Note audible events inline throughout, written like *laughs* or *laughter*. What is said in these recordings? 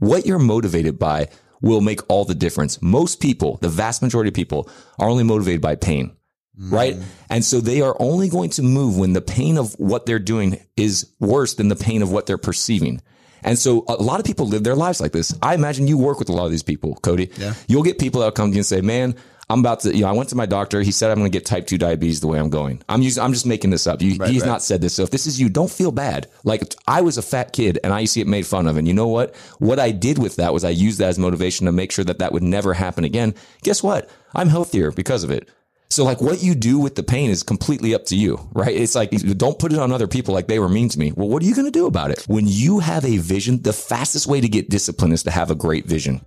what you're motivated by will make all the difference. Most people, the vast majority of people are only motivated by pain. Mm. Right. And so they are only going to move when the pain of what they're doing is worse than the pain of what they're perceiving. And so a lot of people live their lives like this. I imagine you work with a lot of these people, Cody. Yeah. You'll get people that come to you and say, man, I'm about to, you know, I went to my doctor. He said I'm going to get type 2 diabetes the way I'm going. I'm using, I'm just making this up. You, he's right. not said this. So if this is you, don't feel bad. Like I was a fat kid and I used to get made fun of. And you know what? What I did with that was I used that as motivation to make sure that that would never happen again. Guess what? I'm healthier because of it. So like what you do with the pain is completely up to you, right? It's like, don't put it on other people like they were mean to me. Well, what are you going to do about it? When you have a vision, the fastest way to get discipline is to have a great vision.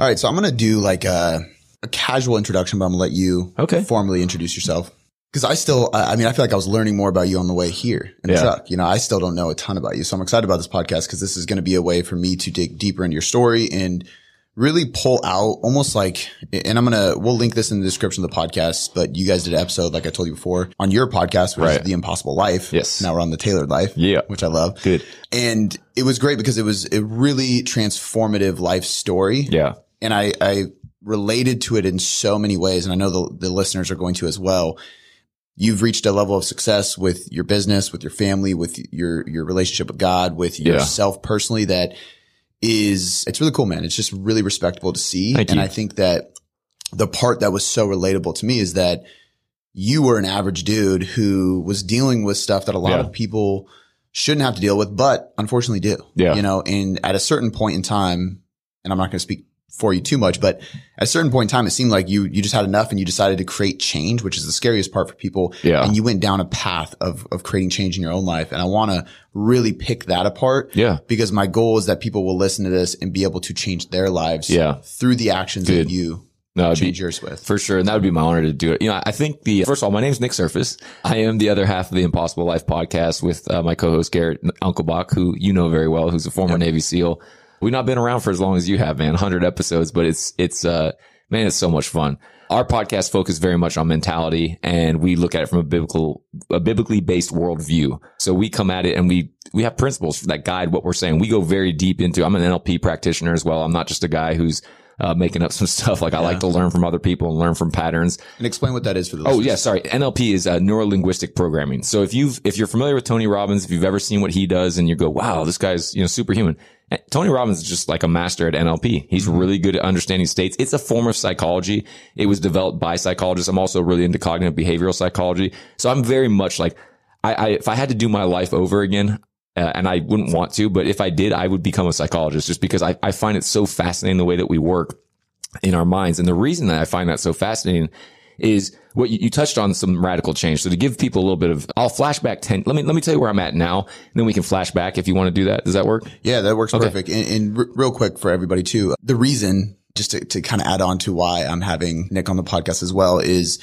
All right, so I'm gonna do like a, a casual introduction, but I'm gonna let you Okay. formally introduce yourself. Because I still, I mean, I feel like I was learning more about you on the way here in the Yeah. truck. You know, I still don't know a ton about you, so I'm excited about this podcast because this is going to be a way for me to dig deeper into your story and really pull out almost like, and I'm gonna, we'll link this in the description of the podcast. But you guys did an episode, like I told you before, on your podcast, which Right. is the Impossible Life. Yes. Now we're on the Tailored Life. Yeah. which I love. Good. And it was great because it was a really transformative life story Yeah. And I, I related to it in so many ways. And I know the, the listeners are going to as well. You've reached a level of success with your business, with your family, with your, your relationship with God, with Yeah. yourself personally that is, it's really cool, man. It's just really respectable to see. Thank and you. I think that the part that was so relatable to me is that you were an average dude who was dealing with stuff that a lot Yeah. of people shouldn't have to deal with, but unfortunately do. Yeah. You know, and at a certain point in time, and I'm not going to speak for you too much, but at a certain point in time, it seemed like you, you just had enough and you decided to create change, which is the scariest part for people. Yeah. And you went down a path of, of creating change in your own life. And I want to really pick that apart. Yeah. Because my goal is that people will listen to this and be able to change their lives. Yeah. Through the actions Good. that you No, it'd be- change yours with. For sure. And that would be my honor to do it. You know, I think the, first of all, my name is Nick Surface. I am the other half of the Impossible Life podcast with uh, my co-host Garrett Unclebach, who you know very well, who's a former Navy SEAL. We've not been around for as long as you have, man, 100 episodes, but it's, it's, uh, man, it's so much fun. Our podcast focuses very much on mentality and we look at it from a biblical, a biblically based worldview. So we come at it and we, we have principles that guide what we're saying. We go very deep into, I'm an NLP practitioner as well. I'm not just a guy who's, uh, making up *laughs* some stuff. Like I like to learn from other people and learn from patterns. And explain what that is for the Oh listeners. yeah, sorry. NLP is uh, neuro linguistic programming. So if you've if you're familiar with Tony Robbins, if you've ever seen what he does, and you go, "Wow, this guy's you know superhuman," Tony Robbins is just like a master at NLP. He's really good at understanding states. It's a form of psychology. It was developed by psychologists. I'm also really into cognitive behavioral psychology. So I'm very much like, I, I if I had to do my life over again. Uh, and I wouldn't want to, but if I did, I would become a psychologist just because I, I find it so fascinating the way that we work in our minds. And the reason that I find that so fascinating is what you, you touched on some radical change. So to give people a little bit of, I'll flash back 10, let me, let me tell you where I'm at now. And then we can flash back if you want to do that. Does that work? Yeah, that works perfect. And, and r- real quick for everybody too, the reason just to, to kind of add on to why I'm having Nick on the podcast as well is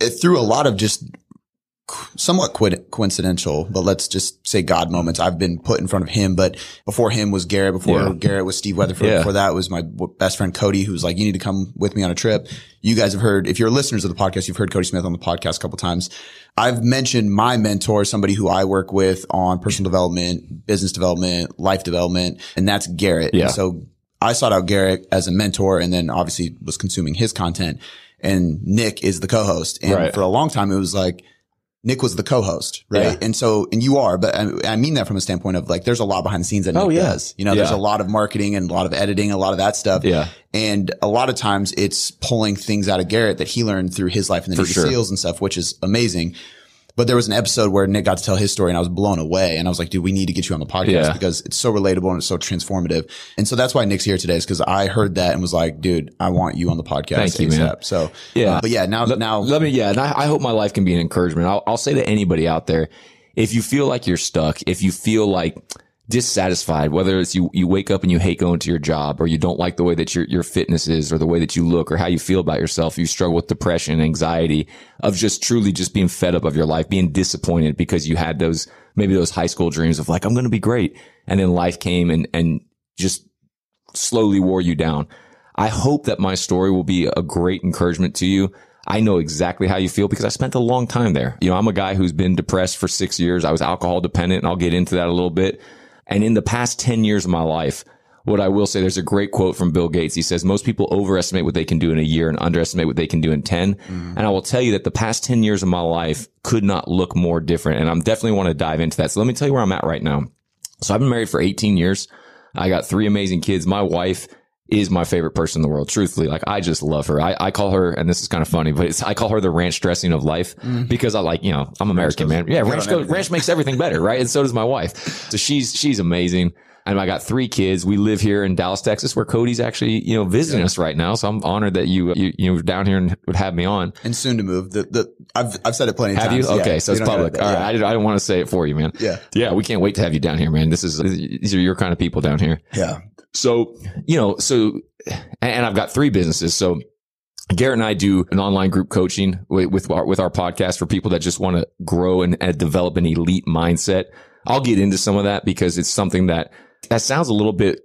it, through a lot of just somewhat quid- coincidental, but let's just say God moments. I've been put in front of him, but before him was Garrett. Before Yeah. Garrett was Steve Weatherford. Yeah. Before that was my best friend Cody, who was like, "You need to come with me on a trip." You guys have heard, if you're listeners of the podcast, you've heard Cody Smith on the podcast a couple times. I've mentioned my mentor, somebody who I work with on personal development, business development, life development, and that's Garrett. Yeah. And so I sought out Garrett as a mentor and then obviously was consuming his content and Nick is the co-host. And Right. for a long time, it was like, Nick was the co-host, right? Yeah. And so, and you are, but I, I mean that from a standpoint of like, there's a lot behind the scenes that oh, Nick Oh, yeah. does. You know, there's a lot of marketing and a lot of editing, a lot of that stuff. Yeah. And a lot of times it's pulling things out of Garrett that he learned through his life in the Navy sure. SEALs and stuff, which is amazing. But there was an episode where Nick got to tell his story and I was blown away. And I was like, dude, we need to get you on the podcast Yeah. because it's so relatable and it's so transformative. And so that's why Nick's here today is because I heard that and was like, dude, I want you on the podcast. Thank you, man. So, Yeah. uh, but yeah, now, Let, now, let me, yeah. And I, I hope my life can be an encouragement. I'll, I'll say to anybody out there, if you feel like you're stuck, if you feel like dissatisfied, whether it's you, you wake up and you hate going to your job or you don't like the way that your, your fitness is or the way that you look or how you feel about yourself, you struggle with depression, anxiety of just truly just being fed up of your life, being disappointed because you had those, maybe those high school dreams of like, I'm going to be great. And then life came and, and just slowly wore you down. I hope that my story will be a great encouragement to you. I know exactly how you feel because I spent a long time there. You know, I'm a guy who's been depressed for six years. I was alcohol dependent and I'll get into that a little bit. And in the past 10 years of my life, what I will say, there's a great quote from Bill Gates. He says, most people overestimate what they can do in a year and underestimate what they can do in 10. Mm. And I will tell you that the past 10 years of my life could not look more different. And I'm definitely want to dive into that. So let me tell you where I'm at right now. So I've been married for 18 years. I got three amazing kids. My wife is my favorite person in the world. Truthfully, like I just love her. I, I call her, and this is kind of funny, but I call her the ranch dressing of life mm. because I like, you know, I'm American, man. Yeah, ranch goes, ranch makes everything better, right? And so does my wife. So she's she's amazing. And I got three kids. We live here in Dallas, Texas, where Cody's actually, you know, visiting yeah. us right now. So I'm honored that you, you, you know, down here and would have me on. And soon to move. The, the, I've, I've said it plenty of have times. Have you? Okay. Yeah, so it's public. All right. I, did, I don't want to say it for you, man. Yeah. Yeah. We can't wait to have you down here, man. This is, these are your kind of people down here. Yeah. So, you know, so, and I've got three businesses. So Garrett and I do an online group coaching with, our, with our podcast for people that just want to grow and, and develop an elite mindset. I'll get into some of that because it's something that that sounds a little bit,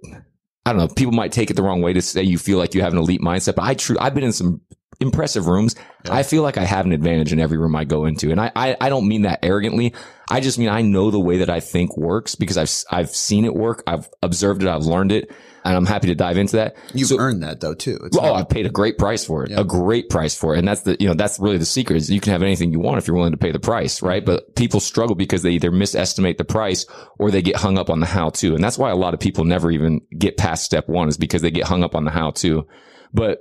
I don't know, people might take it the wrong way to say you feel like you have an elite mindset, but I true, I've been in some impressive rooms. Yeah. I feel like I have an advantage in every room I go into. And I, I, I don't mean that arrogantly. I just mean I know the way that I think works because I've, I've seen it work. I've observed it. I've learned it and I'm happy to dive into that. You've so, earned that though too. It's well, oh, I paid a great price for it, yeah. a great price for it. And that's the, you know, that's really the secret is you can have anything you want if you're willing to pay the price, right? Mm-hmm. But people struggle because they either misestimate the price or they get hung up on the how to. And that's why a lot of people never even get past step one is because they get hung up on the how to. But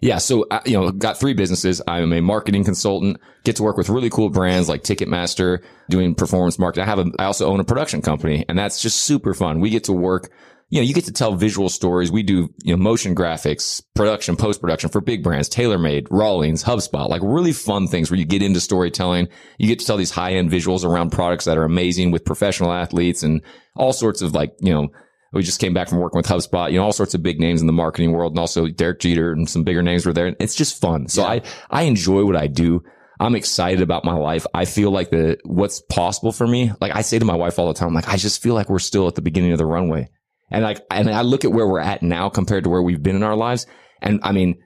yeah, so I, you know, got three businesses. I'm a marketing consultant. Get to work with really cool brands like Ticketmaster, doing performance marketing. I have a, I also own a production company, and that's just super fun. We get to work you know, you get to tell visual stories. We do, you know, motion graphics, production, post production for big brands, TaylorMade, Rawlings, HubSpot, like really fun things where you get into storytelling. You get to tell these high end visuals around products that are amazing with professional athletes and all sorts of like, you know, we just came back from working with HubSpot, you know, all sorts of big names in the marketing world and also Derek Jeter and some bigger names were there. and It's just fun. So yeah. I, I enjoy what I do. I'm excited about my life. I feel like the, what's possible for me. Like I say to my wife all the time, like, I just feel like we're still at the beginning of the runway. And like, and I look at where we're at now compared to where we've been in our lives. And I mean,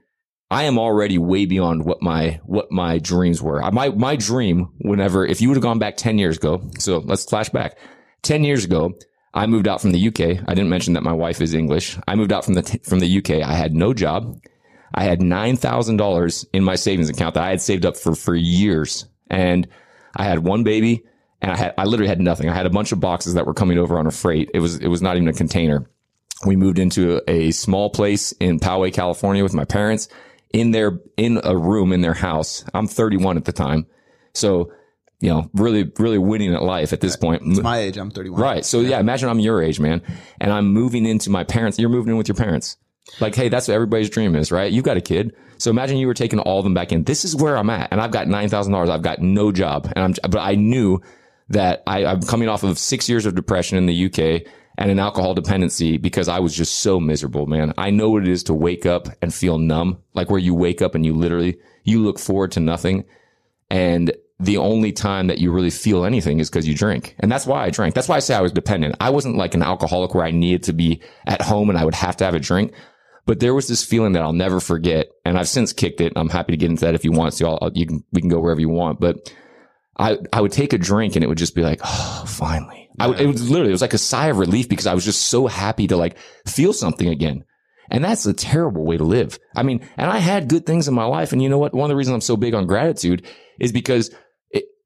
I am already way beyond what my, what my dreams were. My, my dream, whenever, if you would have gone back 10 years ago, so let's flash back 10 years ago, I moved out from the UK. I didn't mention that my wife is English. I moved out from the, t- from the UK. I had no job. I had $9,000 in my savings account that I had saved up for, for years. And I had one baby and I had I literally had nothing. I had a bunch of boxes that were coming over on a freight. It was it was not even a container. We moved into a, a small place in Poway, California with my parents in their in a room in their house. I'm 31 at the time. So, you know, really really winning at life at this point. It's my age, I'm 31. Right. So yeah. yeah, imagine I'm your age, man. And I'm moving into my parents. You're moving in with your parents. Like, hey, that's what everybody's dream is, right? You've got a kid. So imagine you were taking all of them back in. This is where I'm at. And I've got $9,000. I've got no job. And I'm, but I knew that I, I'm coming off of six years of depression in the UK and an alcohol dependency because I was just so miserable, man. I know what it is to wake up and feel numb, like where you wake up and you literally, you look forward to nothing. And the only time that you really feel anything is because you drink. And that's why I drank. That's why I say I was dependent. I wasn't like an alcoholic where I needed to be at home and I would have to have a drink. But there was this feeling that I'll never forget. And I've since kicked it. I'm happy to get into that if you want to. I'll, you can, we can go wherever you want. But I, I would take a drink and it would just be like, oh, finally. Yeah. I would, it was literally, it was like a sigh of relief because I was just so happy to like feel something again. And that's a terrible way to live. I mean, and I had good things in my life. And you know what? One of the reasons I'm so big on gratitude is because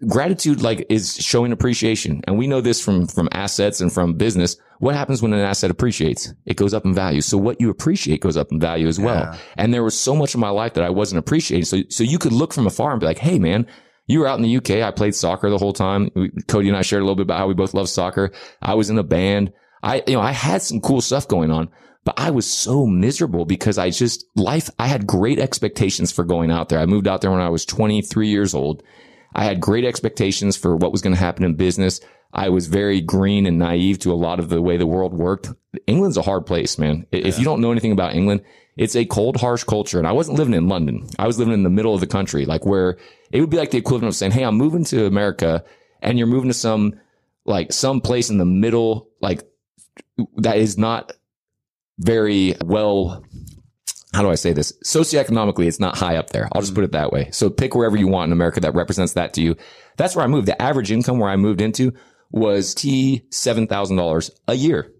gratitude like is showing appreciation. And we know this from, from assets and from business. What happens when an asset appreciates? It goes up in value. So what you appreciate goes up in value as well. Yeah. And there was so much of my life that I wasn't appreciating. So, so you could look from afar and be like, Hey, man, you were out in the UK. I played soccer the whole time. Cody and I shared a little bit about how we both love soccer. I was in a band. I, you know, I had some cool stuff going on, but I was so miserable because I just life, I had great expectations for going out there. I moved out there when I was 23 years old. I had great expectations for what was going to happen in business. I was very green and naive to a lot of the way the world worked. England's a hard place, man. Yeah. If you don't know anything about England, it's a cold, harsh culture. And I wasn't living in London. I was living in the middle of the country, like where it would be like the equivalent of saying, Hey, I'm moving to America and you're moving to some, like some place in the middle, like that is not very well, how do I say this? Socioeconomically, it's not high up there. I'll just put it that way. So pick wherever you want in America that represents that to you. That's where I moved. The average income where I moved into was T $7,000 a year.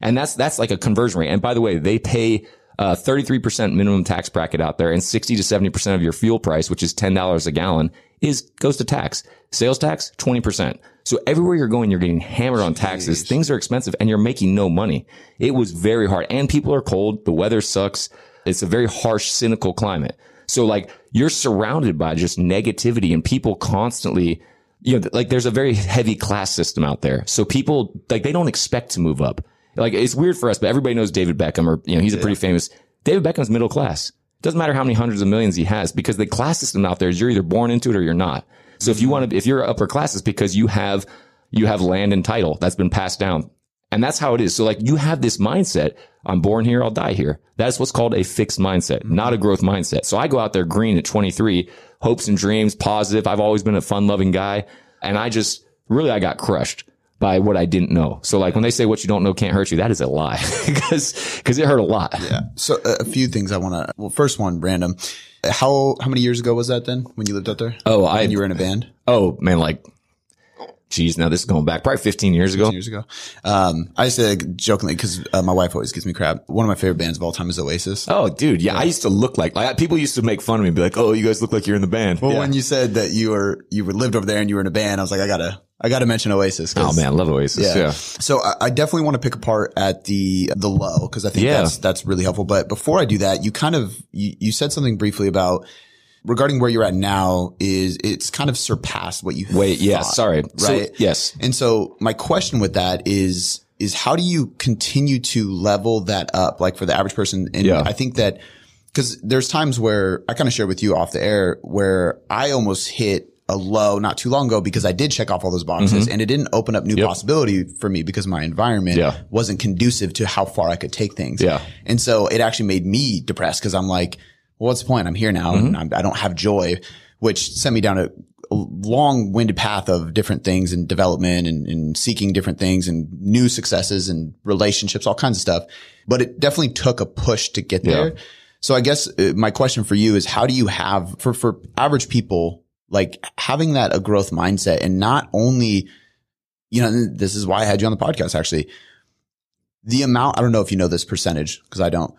And that's, that's like a conversion rate. And by the way, they pay uh, 33% minimum tax bracket out there and 60 to 70% of your fuel price, which is $10 a gallon is goes to tax. Sales tax, 20%. So everywhere you're going, you're getting hammered on taxes. Things are expensive and you're making no money. It was very hard and people are cold. The weather sucks. It's a very harsh, cynical climate. So like you're surrounded by just negativity and people constantly, you know, like there's a very heavy class system out there. So people like they don't expect to move up. Like it's weird for us, but everybody knows David Beckham or, you know, he's a pretty famous, David Beckham's middle class. Doesn't matter how many hundreds of millions he has because the class system out there is you're either born into it or you're not. So if you mm-hmm. want to, if you're upper class, it's because you have, you have land and title that's been passed down. And that's how it is. So like you have this mindset. I'm born here. I'll die here. That's what's called a fixed mindset, mm-hmm. not a growth mindset. So I go out there green at 23, hopes and dreams, positive. I've always been a fun loving guy. And I just really, I got crushed by what I didn't know. So like when they say what you don't know can't hurt you, that is a lie *laughs* because, because it hurt a lot. Yeah. So a few things I want to, well, first one, random. How, how many years ago was that then when you lived out there? Oh, I, you were in a band? oh man, like, geez, now this is going back probably 15 years ago. years ago. Um, I say jokingly because uh, my wife always gives me crap. One of my favorite bands of all time is Oasis. Oh, dude. Yeah. I used to look like, like people used to make fun of me and be like, Oh, you guys look like you're in the band. Well, Yeah. when you said that you were you were lived over there and you were in a band, I was like, I gotta I gotta mention Oasis. Oh man, I love Oasis. Yeah. Yeah. So I, I definitely want to pick apart at the the low because I think Yeah. that's that's really helpful. But before I do that, you kind of you, you said something briefly about regarding where you're at now is it's kind of surpassed what you Wait. Yeah. thought, Sorry. So, right yes. and so my question with that is, is how do you continue to level that up? Like for the average person. And Yeah. I think that because there's times where I kind of shared with you off the air where I almost hit a low not too long ago because I did check off all those boxes and it didn't open up new Mm-hmm. Yep. possibility for me because my environment Yeah. wasn't conducive to how far I could take things. Yeah. And so it actually made me depressed because I'm like, well, what's the point? I'm here now Mm-hmm. and I'm, I don't have joy, which sent me down a, a long winded path of different things and development and, and seeking different things and new successes and relationships, all kinds of stuff. But it definitely took a push to get Yeah. there. So I guess uh, my question for you is how do you have for, for average people, like having that a growth mindset and not only, you know, this is why I had you on the podcast actually. The amount, I don't know if you know this percentage because I don't.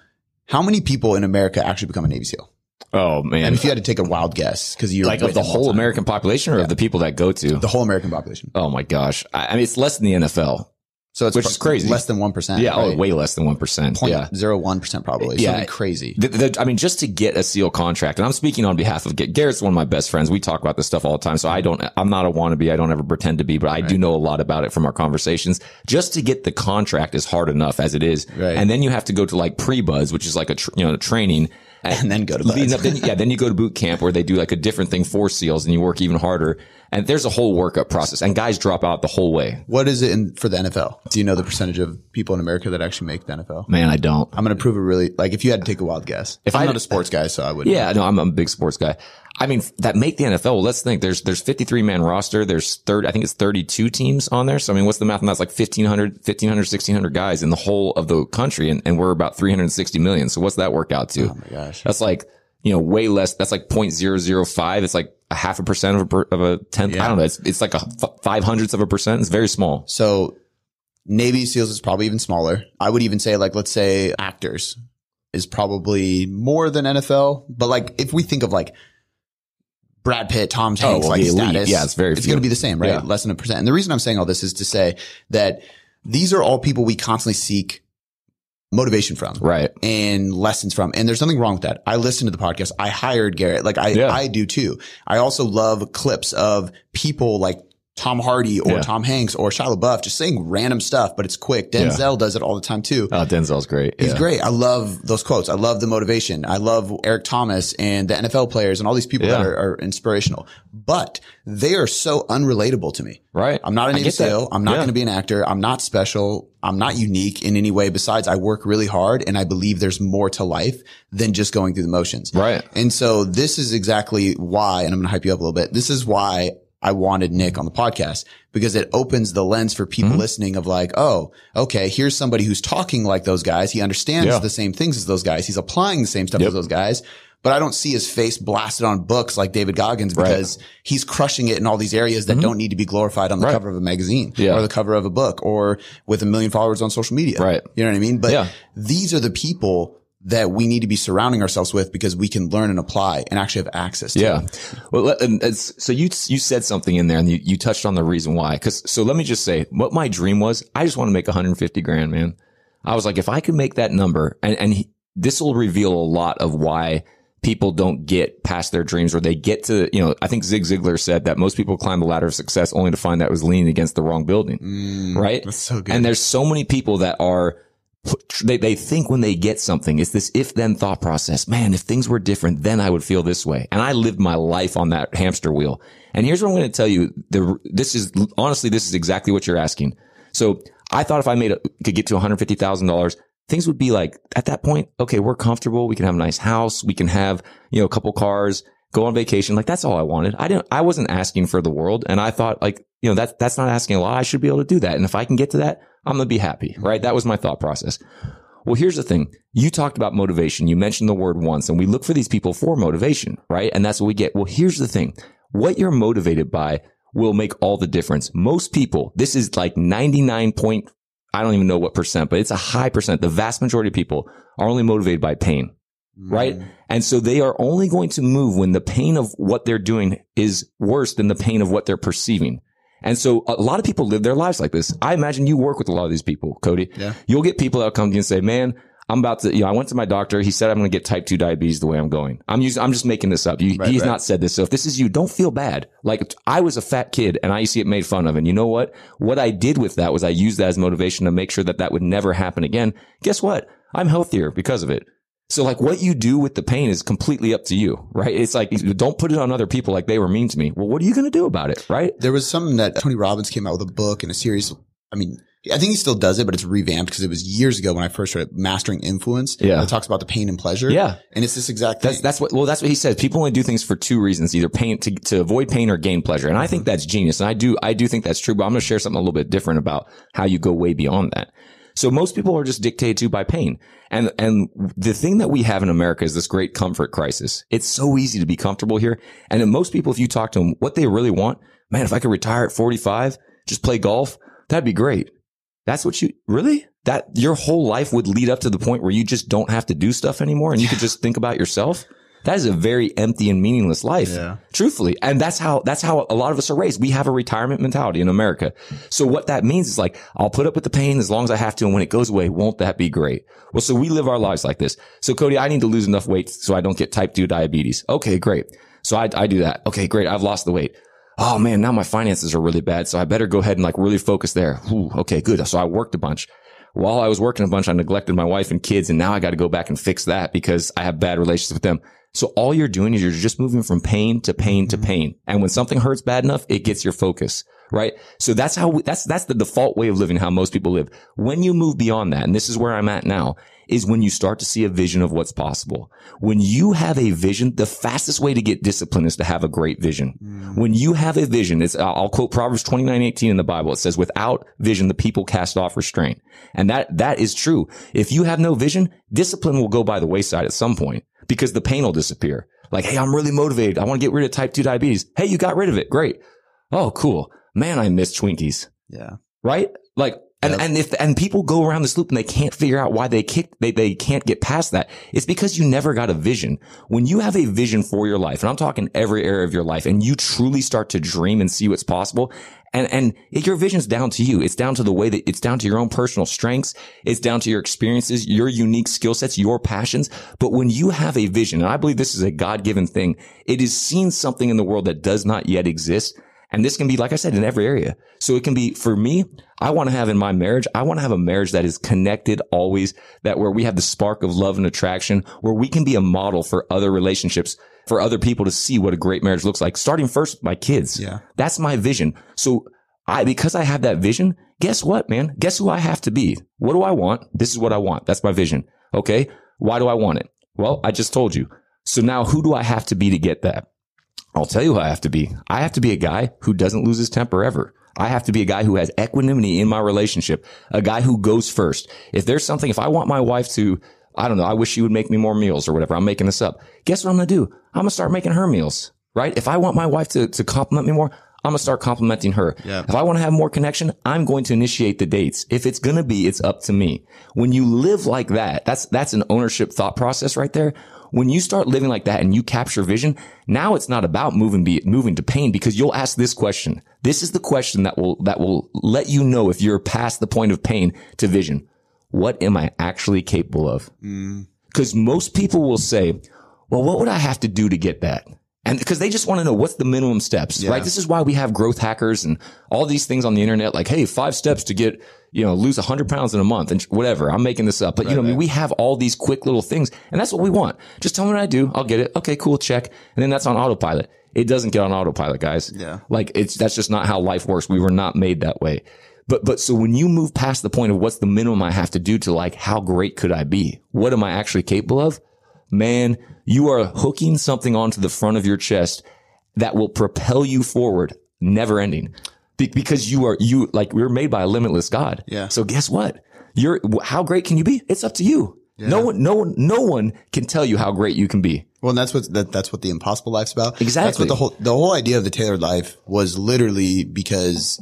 How many people in America actually become a Navy SEAL? Oh man. And if you had to take a wild guess, because you're like of the whole. American population or of the people that go to? the whole American population. oh my gosh. I, I mean, it's less than the NFL. So it's Which is crazy. Less than one percent. Yeah. Oh, way less than 1%. Yeah. zero one percent probably. Yeah. Something crazy. The, the, I mean, just to get a SEAL contract, and I'm speaking on behalf of Garrett's one of my best friends. We talk about this stuff all the time. So I don't, I'm not a wannabe. I don't ever pretend to be, but I do know a lot about it from our conversations. Just to get the contract is hard enough as it is. Right. And then you have to go to like pre-BUD/S, which is like a, tr- you know, training. And then go to Leading up, then, yeah, then you go to boot camp where they do like a different thing for SEALs and you work even harder. And there's a whole workup process and guys drop out the whole way. What is it in, for the NFL? Do you know the percentage of people in America that actually make the NFL? Man, I don't. I'm going to prove it really, like if you had to take a wild guess. If I'm I- not a sports guy, so I would. Yeah, no, I'm a big sports guy. I mean, that make the NFL. Well, let's think. There's there's 53 man roster. There's third. I think it's 32 teams on there. So I mean, what's the math? And that's like 1500, 1500, 1600 guys in the whole of the country, and, and we're about 360 million. So what's that work out to? Oh my gosh. That's like you know way less. That's like 0.005. It's like a half a percent of a per, of a tenth. I don't know. It's it's like a f- five hundredths of a percent. It's very small. So Navy SEALs is probably even smaller. I would even say like, let's say actors is probably more than NFL. But like, if we think of like Brad Pitt, Tom Oh, Hanks, well, like status, Yeah, it's very it's going to be the same, right? Yeah. Less than a percent. And the reason I'm saying all this is to say that these are all people we constantly seek motivation from Right. and lessons from. And there's nothing wrong with that. I listen to the podcast. I hired Garrett. Like I, Yeah. I do too. I also love clips of people like Tom Hardy or Yeah. Tom Hanks or Shia LaBeouf just saying random stuff, but it's quick. Denzel does it all the time too. Oh, Denzel's great. He's yeah. great. I love those quotes. I love the motivation. I love Eric Thomas and the NFL players and all these people that are, are inspirational, but they are so unrelatable to me. Right. I'm not an that. I'm not Yeah. going to be an actor. I'm not special. I'm not unique in any way. Besides, I work really hard and I believe there's more to life than just going through the motions. Right. And so this is exactly why, and I'm going to hype you up a little bit. This is why I wanted Nick on the podcast because it opens the lens for people Mm-hmm. listening of like, oh, okay, here's somebody who's talking like those guys. He understands Yeah. the same things as those guys. He's applying the same stuff Yep. as those guys. But I don't see his face blasted on books like David Goggins Right. Mm-hmm. because he's crushing it in all these areas that don't need to be glorified on the Right. cover of a magazine Yeah. or the cover of a book or with a million followers on social media. Right. You know what I mean? But Yeah. these are the people that we need to be surrounding ourselves with because we can learn and apply and actually have access to. Yeah. Well, and it's, so you, you said something in there and you, you touched on the reason why. Cause so let me just say what my dream was. I just want to make 150 grand, man. I was like, if I could make that number and, and this will reveal a lot of why people don't get past their dreams or they get to, you know, I think Zig Ziglar said that most people climb the ladder of success only to find that it was leaning against the wrong building. Mm, right? That's so good. And there's so many people that are, they, they think when they get something, it's this if then thought process. Man, if things were different, then I would feel this way. And I lived my life on that hamster wheel. And here's what I'm going to tell you. The, this is honestly, this is exactly what you're asking. So I thought if I made a, could get to $150,000, things would be like at that point, okay, we're comfortable. We can have a nice house. We can have, you know, a couple cars, go on vacation. Like that's all I wanted. I didn't, I wasn't asking for the world. And I thought like, you know, that's, that's not asking a lot. I should be able to do that. And if I can get to that, I'm going to be happy. Right. That was my thought process. Well, here's the thing. You talked about motivation. You mentioned the word once and we look for these people for motivation, right? And that's what we get. Well, here's the thing. What you're motivated by will make all the difference. Most people, this is like 99 point, I don't even know what percent, but it's a high percent. The vast majority of people are only motivated by pain, right? Mm-hmm. And so they are only going to move when the pain of what they're doing is worse than the pain of what they're perceiving. And so a lot of people live their lives like this. I imagine you work with a lot of these people, Cody. Yeah. You'll get people that come to you and say, man, I'm about to, you know, I went to my doctor. He said I'm going to get type 2 diabetes the way I'm going. I'm using, I'm just making this up. You, Right, he's right. not said this. So if this is you, don't feel bad. Like I was a fat kid and I used to get made fun of. And you know what? What I did with that was I used that as motivation to make sure that that would never happen again. Guess what? I'm healthier because of it. So like what you do with the pain is completely up to you, right? It's like, don't put it on other people like they were mean to me. Well, what are you going to do about it? Right? There was something that Tony Robbins came out with a book and a series. I mean, I think he still does it, but it's revamped because it was years ago when I first started mastering influence. Yeah. It talks about the pain and pleasure. Yeah. And it's this exact thing. That's that's what well that's what he says. People only do things for two reasons: either pain to to avoid pain or gain pleasure. And I think mm-hmm. that's genius. And I do I do think that's true. But I'm going to share something a little bit different about how you go way beyond that. So most people are just dictated to by pain. And and the thing that we have in America is this great comfort crisis. It's so easy to be comfortable here. And most people, if you talk to them, what they really want, man, if I could retire at 45, just play golf, that'd be great. That's what you really that your whole life would lead up to the point where you just don't have to do stuff anymore and you could just think about yourself. That is a very empty and meaningless life. Yeah. Truthfully. And that's how, that's how a lot of us are raised. We have a retirement mentality in America. So what that means is like, I'll put up with the pain as long as I have to. And when it goes away, won't that be great? Well, so we live our lives like this. So Cody, I need to lose enough weight so I don't get type 2 diabetes. Okay, great. So I, I do that. Okay, great. I've lost the weight. Oh man, now my finances are really bad. So I better go ahead and like really focus there. Whew, okay, good. So I worked a bunch while I was working a bunch, I neglected my wife and kids. And now I got to go back and fix that because I have bad relations with them. So all you're doing is you're just moving from pain to pain to mm-hmm. pain. And when something hurts bad enough, it gets your focus, right? So that's how, we, that's, that's the default way of living, how most people live. When you move beyond that, and this is where I'm at now, is when you start to see a vision of what's possible. When you have a vision, the fastest way to get discipline is to have a great vision. Mm. When you have a vision, it's, I'll quote Proverbs 29, 18 in the Bible. It says, without vision, the people cast off restraint. And that, that is true. If you have no vision, discipline will go by the wayside at some point because the pain will disappear. Like, Hey, I'm really motivated. I want to get rid of type 2 diabetes. Hey, you got rid of it. Great. Oh, cool. Man, I miss Twinkies yeah. right? Like, and, Yep. and if, and people go around this loop and they can't figure out why they kick, they, they can't get past that. It's because you never got a vision. When you have a vision for your life, and I'm talking every area of your life, and you truly start to dream and see what's possible, and, and your vision's down to you. It's down to the way that it's down to your own personal strengths. It's down to your experiences, your unique skill sets, your passions. But when you have a vision, and I believe this is a God given thing, it is seeing something in the world that does not yet exist. And this can be, like I said, in every area. So it can be for me, I want to have in my marriage, I want to have a marriage that is connected always, that where we have the spark of love and attraction, where we can be a model for other relationships, for other people to see what a great marriage looks like, starting first with my kids. Yeah. That's my vision. So I, because I have that vision, guess what, man? Guess who I have to be? What do I want? This is what I want. That's my vision. Okay. Why do I want it? Well, I just told you. So now who do I have to be to get that? I'll tell you who I have to be. I have to be a guy who doesn't lose his temper ever. I have to be a guy who has equanimity in my relationship, a guy who goes first. If there's something, if I want my wife to, I don't know, I wish she would make me more meals or whatever. I'm making this up. Guess what I'm going to do? I'm going to start making her meals, right? If I want my wife to, to compliment me more, I'm going to start complimenting her. Yeah. If I want to have more connection, I'm going to initiate the dates. If it's going to be, it's up to me. When you live like that, that's, that's an ownership thought process right there. When you start living like that and you capture vision, now it's not about moving, be moving to pain because you'll ask this question. This is the question that will, that will let you know if you're past the point of pain to vision. What am I actually capable of? Mm. Cause most people will say, well, what would I have to do to get that? And because they just want to know what's the minimum steps, right? This is why we have growth hackers and all these things on the internet, like, Hey, five steps to get, you know, lose hundred pounds in a month and whatever. I'm making this up, but you know, I mean, we have all these quick little things and that's what we want. Just tell me what I do. I'll get it. Okay, cool. Check. And then that's on autopilot. It doesn't get on autopilot, guys. Yeah. Like it's, that's just not how life works. We were not made that way. But, but so when you move past the point of what's the minimum I have to do to like, how great could I be? What am I actually capable of? Man, you are hooking something onto the front of your chest that will propel you forward, never ending. Be- because you are, you, like, we are made by a limitless God. Yeah. So guess what? You're, how great can you be? It's up to you. No one, no one, no one can tell you how great you can be. Well, and that's what that, that's what the impossible life's about. Exactly. That's what the whole the whole idea of the tailored life was literally because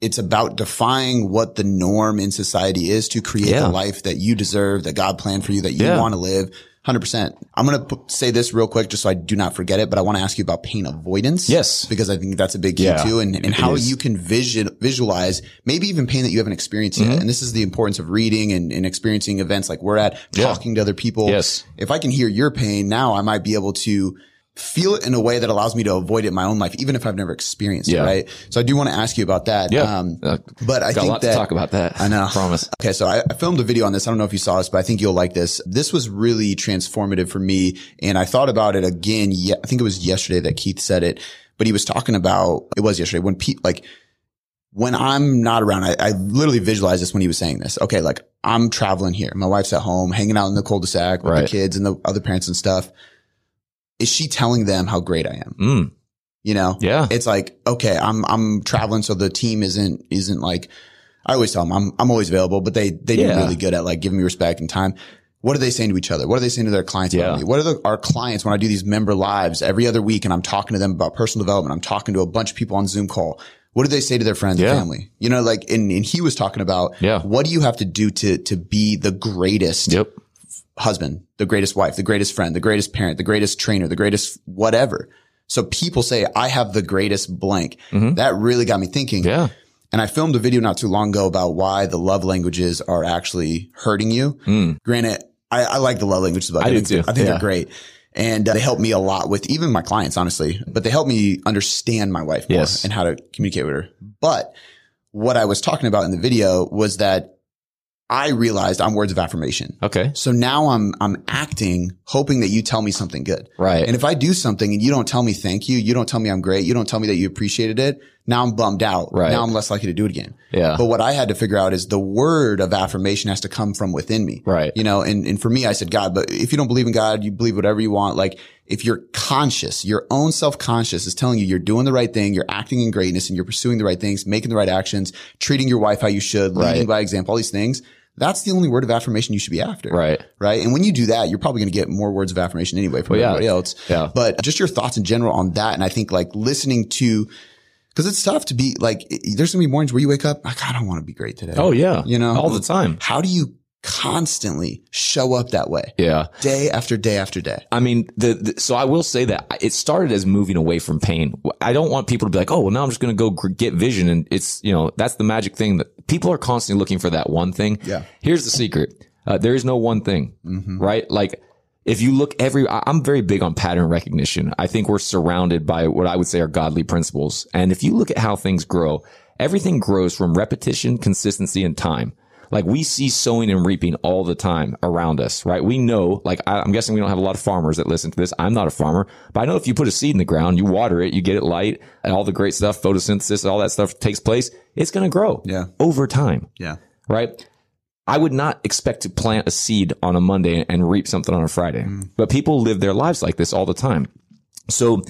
it's about defying what the norm in society is to create Yeah. the life that you deserve, that God planned for you, that you Yeah. want to live. 100%. I'm going to say this real quick just so I do not forget it, but I want to ask you about pain avoidance. Yes. Because I think that's a big key Yeah, too. And, and how is. you can vision, visualize maybe even pain that you haven't experienced Mm-hmm. yet. And this is the importance of reading and, and experiencing events like we're at, Yeah. talking to other people. Yes. If I can hear your pain now, I might be able to feel it in a way that allows me to avoid it in my own life, even if I've never experienced Yeah. it. Right. So I do want to ask you about that. Yeah. Um, Uh, but I think that talk about that. *laughs* I know. Promise. Okay, so I, I filmed a video on this. I don't know if you saw this, but I think you'll like this. This was really transformative for me, and I thought about it again. Ye- I think it was yesterday that Keith said it, but he was talking about it was yesterday when Pete like when I'm not around. I, I literally visualized this when he was saying this. Okay, like I'm traveling here, my wife's at home, hanging out in the cul-de-sac with the kids and the other parents and stuff. Is she telling them how great I am? Mm, You know, yeah. it's like, okay, I'm, I'm traveling. So the team isn't, isn't like, I always tell them I'm, I'm always available, but they, they do really good at like giving me respect and time. What are they saying to each other? What are they saying to their clients Yeah. about me? What are the, our clients when I do these member lives every other week and I'm talking to them about personal development? I'm talking to a bunch of people on Zoom call. What do they say to their friends Yeah. and family? You know, like, and, and he was talking about, Yeah. what do you have to do to, to be the greatest Yep. Husband, the greatest wife, the greatest friend, the greatest parent, the greatest trainer, the greatest whatever. So people say, I have the greatest blank. That really got me thinking. Mm-hmm. Yeah. And I filmed a video not too long ago about why the love languages are actually hurting you. Granted, I, I like the love languages, but Mm. I do think, too. I think Yeah. they're great. And uh, they help me a lot with even my clients, honestly, but they help me understand my wife more Yes. and how to communicate with her. But what I was talking about in the video was that I realized I'm words of affirmation. Okay. So now I'm, I'm acting, hoping that you tell me something good. Right. And if I do something and you don't tell me thank you, you don't tell me I'm great, you don't tell me that you appreciated it, now I'm bummed out. Right. Now I'm less likely to do it again. Yeah. But what I had to figure out is the word of affirmation has to come from within me. Right. You know, and, and for me, I said, God, but if you don't believe in God, you believe whatever you want. Like if you're conscious, your own self-conscious is telling you you're doing the right thing, you're acting in greatness and you're pursuing the right things, making the right actions, treating your wife how you should, leading Right. by example, all these things. That's the only word of affirmation you should be after. Right. Right. And when you do that, you're probably going to get more words of affirmation anyway from Well, yeah. everybody else. Yeah. But just your thoughts in general on that. And I think like listening to, cause it's tough to be like, there's going to be mornings where you wake up, like, I don't want to be great today. Oh yeah. You know, all the time. How do you constantly show up that way? Yeah. Day after day after day. I mean, the, the so I will say that it started as moving away from pain. I don't want people to be like, oh, well, now I'm just going to go gr- get vision, and it's you know that's the magic thing that people are constantly looking for that one thing. Yeah. Here's the secret: uh, there is no one thing, right? Like if you look every, I'm very big on pattern recognition. I think we're surrounded by what I would say are godly principles, and if you look at how things grow, everything grows from repetition, consistency, and time. Like we see sowing and reaping all the time around us, right? We know, like I, I'm guessing we don't have a lot of farmers that listen to this. I'm not a farmer, but I know if you put a seed in the ground, you water it, you get it light and all the great stuff, photosynthesis, all that stuff takes place. It's going to grow Yeah. over time, Yeah. right? I would not expect to plant a seed on a Monday and reap something on a Friday, mm. but people live their lives like this all the time. So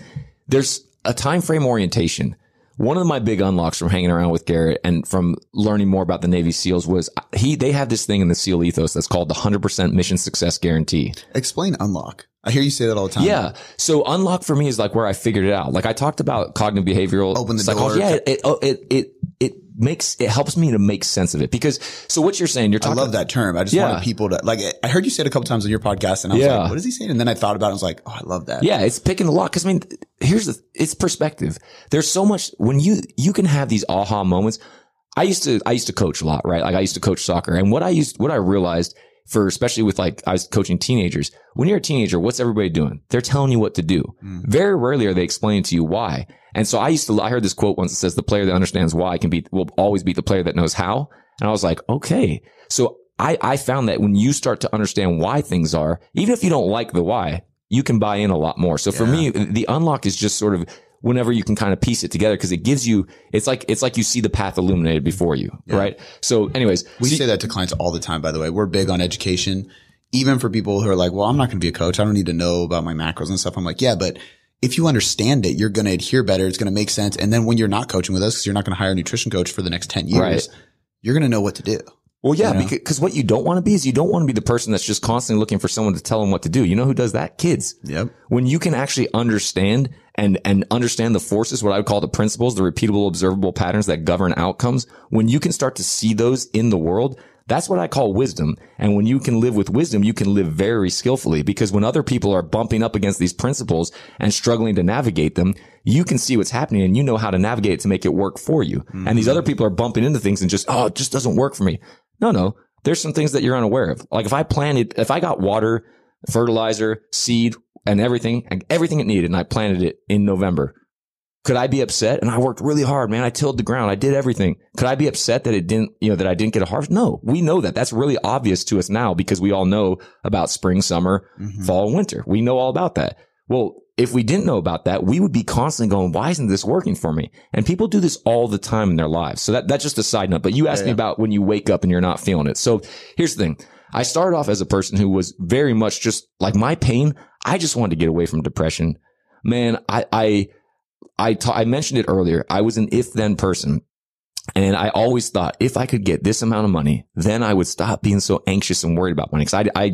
there's a time frame orientation. One of my big unlocks from hanging around with Garrett and from learning more about the Navy SEALs was uh, he, they have this thing in the SEAL ethos that's called the 100% mission success guarantee. Explain unlock. I hear you say that all the time. Yeah. So unlock for me is like where I figured it out. Like I talked about cognitive behavioral Open the psychology. door. Yeah. It, it, it, it, it makes, it helps me to make sense of it because, so what you're saying, you're I love that term. I just Yeah. wanted people to like. I heard you say it a couple times on your podcast, and I was Yeah. like, "What is he saying?" And then I thought about it. and I was like, "Oh, I love that." Yeah, it's picking the lock. Cause I mean, here's the, it's perspective. There's so much when you, you can have these aha moments. I used to, I used to coach a lot, right? Like I used to coach soccer and what I used, what I realized for, especially with like, I was coaching teenagers. When you're a teenager, what's everybody doing? They're telling you what to do. Mm. Very rarely are they explaining to you why. And so I used to, I heard this quote once that says the player that understands why can beat, will always beat the player that knows how. And I was like, okay. So I, I found that when you start to understand why things are, even if you don't like the why, you can buy in a lot more. So for me, the unlock is just sort of whenever you can kind of piece it together because it gives you, it's like, it's like you see the path illuminated before you, right? So anyways, We so- say that to clients all the time, by the way. We're big on education, even for people who are like, well, I'm not going to be a coach. I don't need to know about my macros and stuff. I'm like, yeah, but if you understand it, you're going to adhere better. It's going to make sense. And then when you're not coaching with us, because you're not going to hire a nutrition coach for the next 10 years, Right. you're going to know what to do. Well, yeah, You know? because what you don't want to be is you don't want to be the person that's just constantly looking for someone to tell them what to do. You know who does that? Kids. Yep. When you can actually understand and, and understand the forces, what I would call the principles, the repeatable, observable patterns that govern outcomes, when you can start to see those in the world, that's what I call wisdom. And when you can live with wisdom, you can live very skillfully because when other people are bumping up against these principles and struggling to navigate them, you can see what's happening and you know how to navigate it to make it work for you. And these other mm-hmm. people are bumping into things and just, oh, it just doesn't work for me. No, no. There's some things that you're unaware of. Like if I planted, if I got water, fertilizer, seed, and everything, and everything it needed, and I planted it in November, could I be upset? And I worked really hard, man. I tilled the ground. I did everything. Could I be upset that it didn't, you know, that I didn't get a harvest? No, we know that. That's really obvious to us now because we all know about spring, summer, Mhm. fall, winter. We know all about that. Well, if we didn't know about that, we would be constantly going, why isn't this working for me? And people do this all the time in their lives. So that, that's just a side note. But you asked Yeah, me about when you wake up and you're not feeling it. So here's the thing. I started off as a person who was very much just like my pain. I just wanted to get away from depression. Man, I, I, I ta- I mentioned it earlier. I was an if then person. And I always thought if I could get this amount of money, then I would stop being so anxious and worried about money. Cause I, I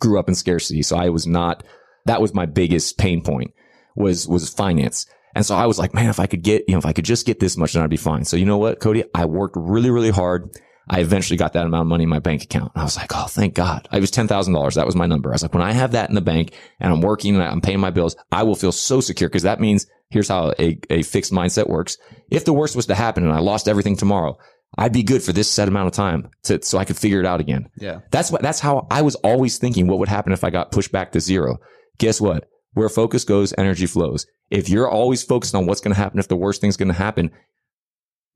grew up in scarcity. So I was not, that was my biggest pain point was, was finance. And so I was like, man, if I could get, you know, if I could just get this much, then I'd be fine. So you know what, Cody? I worked really, really hard. I eventually got that amount of money in my bank account. And I was like, oh, thank God. It was $10,000. That was my number. I was like, when I have that in the bank and I'm working and I'm paying my bills, I will feel so secure because that means here's how a, a fixed mindset works. If the worst was to happen and I lost everything tomorrow, I'd be good for this set amount of time to, so I could figure it out again. Yeah. That's what, that's how I was always thinking what would happen if I got pushed back to zero. Guess what? Where focus goes, energy flows. If you're always focused on what's going to happen, if the worst thing's going to happen,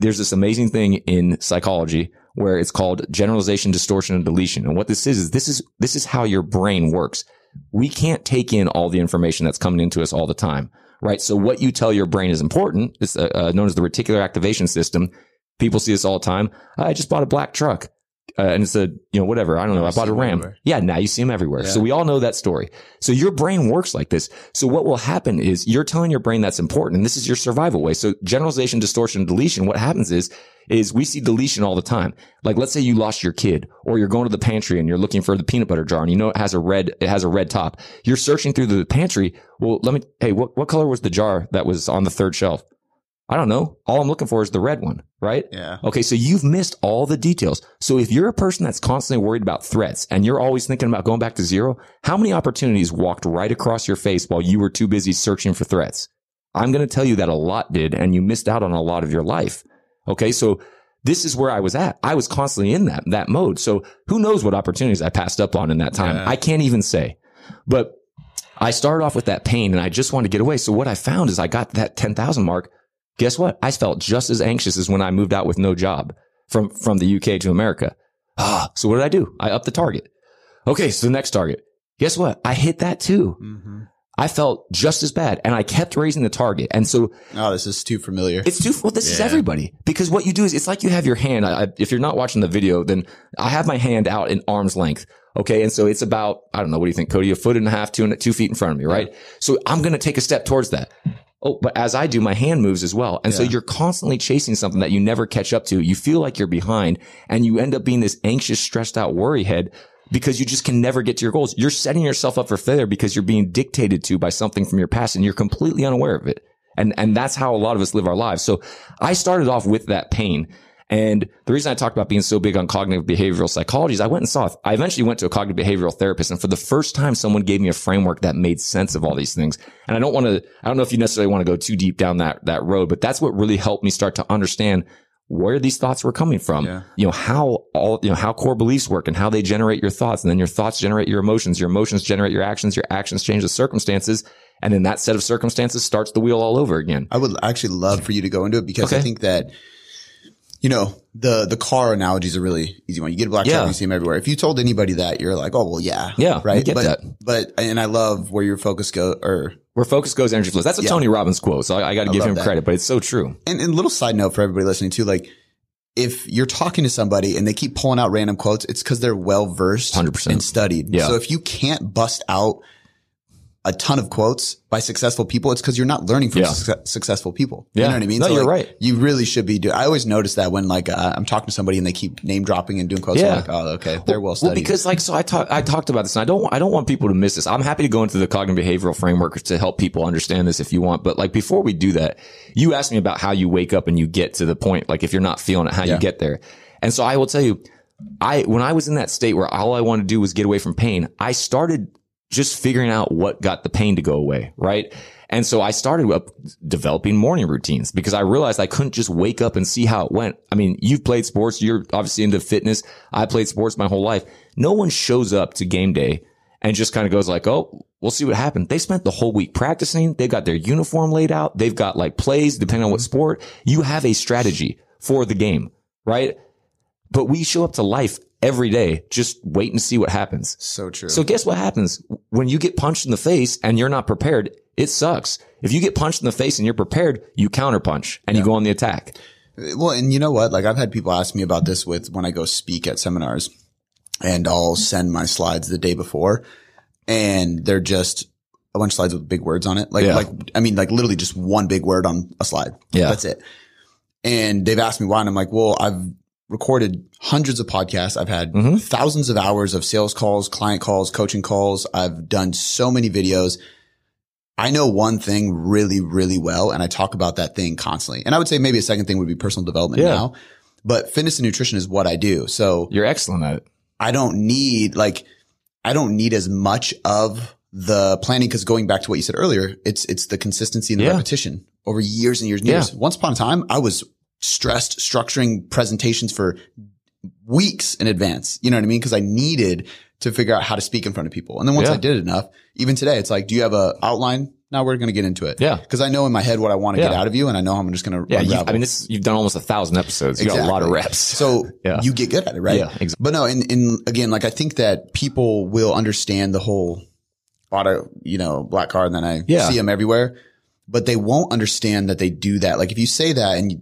there's this amazing thing in psychology where it's called generalization, distortion, and deletion. And what this is, is this is, this is how your brain works. We can't take in all the information that's coming into us all the time, right? So what you tell your brain is important. It's uh, uh, known as the reticular activation system. People see this all the time. I just bought a black truck. Uh, and it's a, you know, whatever. I don't know. I I bought a Ram. everywhere. Yeah. Now you see them everywhere. Yeah. So we all know that story. So your brain works like this. So what will happen is you're telling your brain that's important. And this is your survival way. So generalization, distortion, deletion. What happens is, is we see deletion all the time. Like let's say you lost your kid or you're going to the pantry and you're looking for the peanut butter jar and you know it has a red, it has a red top. You're searching through the pantry. Well, let me, hey, what, what color was the jar that was on the third shelf? I don't know. All I'm looking for is the red one, right? Yeah. Okay, so you've missed all the details. So if you're a person that's constantly worried about threats and you're always thinking about going back to zero, how many opportunities walked right across your face while you were too busy searching for threats? I'm going to tell you that a lot did, and you missed out on a lot of your life. Okay, so this is where I was at. I was constantly in that that mode. So who knows what opportunities I passed up on in that time? Yeah. I can't even say. But I started off with that pain, and I just wanted to get away. So what I found is I got that ten thousand mark. Guess what? I felt just as anxious as when I moved out with no job from, from the UK to America. Ah, so what did I do? I upped the target. Okay. So the next target. Guess what? I hit that too. Mm-hmm. I felt just as bad and I kept raising the target. And so Oh, this is too familiar. it's too, well, this is everybody because what you do is it's like you have your hand. I, if you're not watching the video, then I have my hand out in arm's length. Okay. And so it's about, I don't know. What do you think, Cody? A foot and a half, two, and two feet in front of me, right? So I'm going to take a step towards that. Oh, but as I do, my hand moves as well. And so you're constantly chasing something that you never catch up to. You feel like you're behind and you end up being this anxious, stressed out worry head because you just can never get to your goals. You're setting yourself up for failure because you're being dictated to by something from your past and you're completely unaware of it. And, and that's how a lot of us live our lives. So I started off with that pain. And the reason I talked about being so big on cognitive behavioral psychology is I went and saw, I eventually went to a cognitive behavioral therapist. And for the first time, someone gave me a framework that made sense of all these things. And I don't want to, I don't know if you necessarily want to go too deep down that, that road, but that's what really helped me start to understand where these thoughts were coming from. Yeah. You know, how all, you know, how core beliefs work and how they generate your thoughts. And then your thoughts generate your emotions. Your emotions generate your actions. Your actions change the circumstances. And then that set of circumstances starts the wheel all over again. I would actually love for you to go into it because I think that, you know, the, the car analogy is a really easy one. You get a black Yeah. truck, you see them everywhere. If you told anybody that, you're like, oh, well, yeah. Yeah, Right. but, that. but, and I love where your focus go or, Where focus goes, energy flows. That's a Yeah. Tony Robbins quote. So I, I got to give him that. credit, but it's so true. and, and little side note for everybody listening too, like, if you're talking to somebody and they keep pulling out random quotes, it's because they're well versed 100%. and studied. Yeah. So if you can't bust out a ton of quotes by successful people, it's because you're not learning from Yeah. suc- successful people. Yeah. You know what I mean? No, you're like, right. You really should be doing. I always notice that when like uh, I'm talking to somebody and they keep name dropping and doing quotes. Yeah. I'm like, oh, okay, they're well studied. Well, because like, so I talked, I talked about this and I don't, I don't want people to miss this. I'm happy to go into the cognitive behavioral framework to help people understand this if you want. But like before we do that, you asked me about how you wake up and you get to the point, like if you're not feeling it, how Yeah. you get there. And so I will tell you, I, when I was in that state where all I wanted to do was get away from pain, I started just figuring out what got the pain to go away. Right. And so I started up developing morning routines because I realized I couldn't just wake up and see how it went. I mean, you've played sports. You're obviously into fitness. I played sports my whole life. No one shows up to game day and just kind of goes like, Oh, we'll see what happened. They spent the whole week practicing. They've got their uniform laid out. They've got like plays depending on what sport you have a strategy for the game, right? But we show up to life every day, just wait and see what happens. so true. So guess what happens when you get punched in the face and you're not prepared? It sucks. If you get punched in the face and you're prepared, you counterpunch and you go on the attack. Well, and you know what? Like I've had people ask me about this with when I go speak at seminars and I'll send my slides the day before and they're just a bunch of slides with big words on it. Like, Yeah. like, I mean, like literally just one big word on a slide. Yeah. That's it. And they've asked me why. And I'm like, well, I've recorded hundreds of podcasts. I've had Mhm. thousands of hours of sales calls, client calls, coaching calls. I've done so many videos. I know one thing really, really well, and I talk about that thing constantly. And I would say maybe a second thing would be personal development Yeah. now, but fitness and nutrition is what I do. So You're excellent at it. I don't need like, I don't need as much of the planning because going back to what you said earlier, it's, it's the consistency and the Yeah. repetition over years and years and Yeah. years. Once upon a time, I was stressed structuring presentations for weeks in advance. You know what I mean? Cause I needed to figure out how to speak in front of people. And then once Yeah. I did it enough, even today, it's like, do you have a outline? Now we're going to get into it. Yeah. Cause I know in my head what I want to get out of you and I know I'm just going to Yeah. You. I mean, this, you've done almost a thousand episodes. You got a lot of reps. So *laughs* Yeah. you get good at it, right? Yeah, exactly. But no, and, in again, like I think that people will understand the whole auto, you know, black car and then I Yeah. see them everywhere, but they won't understand that they do that. Like if you say that and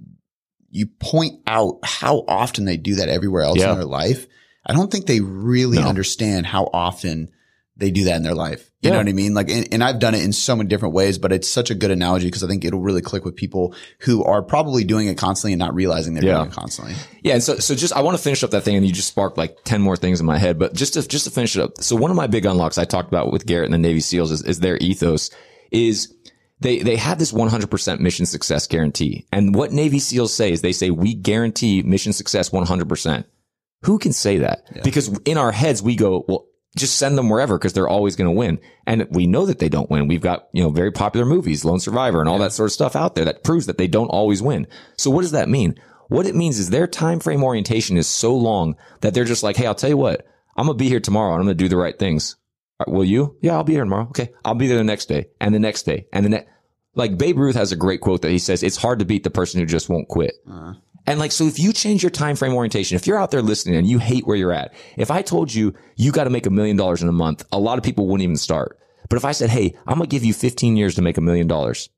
you, point out how often they do that everywhere else Yeah. in their life, I don't think they really No. understand how often they do that in their life. You know what I mean? Like, and, and I've done it in so many different ways, but it's such a good analogy because I think it'll really click with people who are probably doing it constantly and not realizing they're Yeah. doing it constantly. Yeah, and so so just I want to finish up that thing, and you just sparked like ten more things in my head. But just to just to finish it up, so one of my big unlocks I talked about with Garrett and the Navy SEALs is, is their ethos is they they have this 100% mission success guarantee, and what Navy SEAls say is they say we guarantee mission success 100%. Who can say that? Because in our heads we go, well, just send them wherever because they're always going to win. And we know that they don't win. We've got, you know, very popular movies, Lone Survivor and all that sort of stuff out there that proves that they don't always win. So what does that mean? What it means is their time frame orientation is so long that they're just like, Hey, I'll tell you what, I'm going to be here tomorrow and I'm going to do the right things. Right, will you? Yeah, I'll be here tomorrow. Okay. I'll be there the next day and the next day and the next. Like Babe Ruth has a great quote that he says, it's hard to beat the person who just won't quit. Uh-huh. And like, so if you change your time frame orientation, if you're out there listening and you hate where you're at, if I told you you got to make a million dollars in a month, a lot of people wouldn't even start. But if I said, Hey, I'm going to give you 15 years to make a million dollars,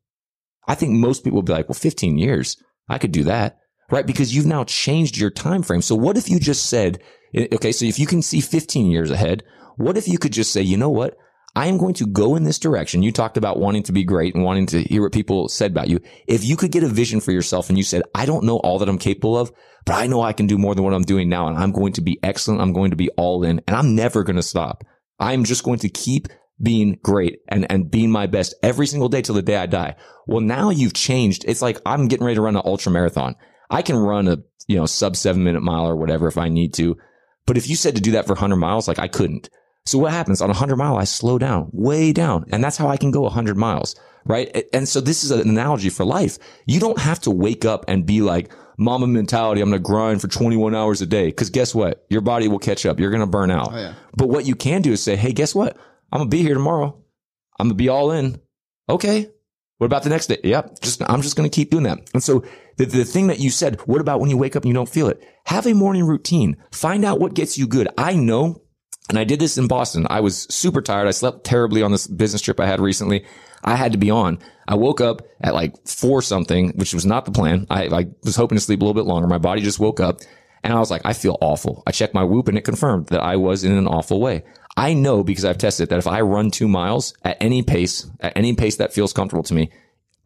I think most people would be like, well, 15 years, I could do that. Right. Because you've now changed your time frame. So what if you just said, eh, okay, so if you can see 15 years ahead, what if you could just say, you know what? I am going to go in this direction. You talked about wanting to be great and wanting to hear what people said about you. If you could get a vision for yourself and you said, I don't know all that I'm capable of, but I know I can do more than what I'm doing now. And I'm going to be excellent. I'm going to be all in and I'm never going to stop. I'm just going to keep being great and, and being my best every single day till the day I die. Well, now you've changed. It's like I'm getting ready to run an ultra marathon. I can run a, you know, sub seven minute mile or whatever if I need to. But if you said to do that for 100 miles, like I couldn't. So what happens on a 100 mile? I slow down, way down. And that's how I can go a 100 miles, right? And so this is an analogy for life. You don't have to wake up and be like, mamba mentality, I'm going to grind for 21 hours a day. Cause guess what? Your body will catch up. You're going to burn out. Oh, yeah. But what you can do is say, Hey, guess what? I'm going to be here tomorrow. I'm going to be all in. Okay. What about the next day? Yep. Just, I'm just going to keep doing that. And so the, the thing that you said, what about when you wake up and you don't feel it? Have a morning routine. Find out what gets you good. I know and I did this in Boston. I was super tired. I slept terribly on this business trip I had recently. I had to be on. I woke up at like four something, which was not the plan. I, I was hoping to sleep a little bit longer. My body just woke up and I was like, I feel awful. I checked my whoop and it confirmed that I was in an awful way. I know because I've tested that if I run two miles at any pace, at any pace that feels comfortable to me,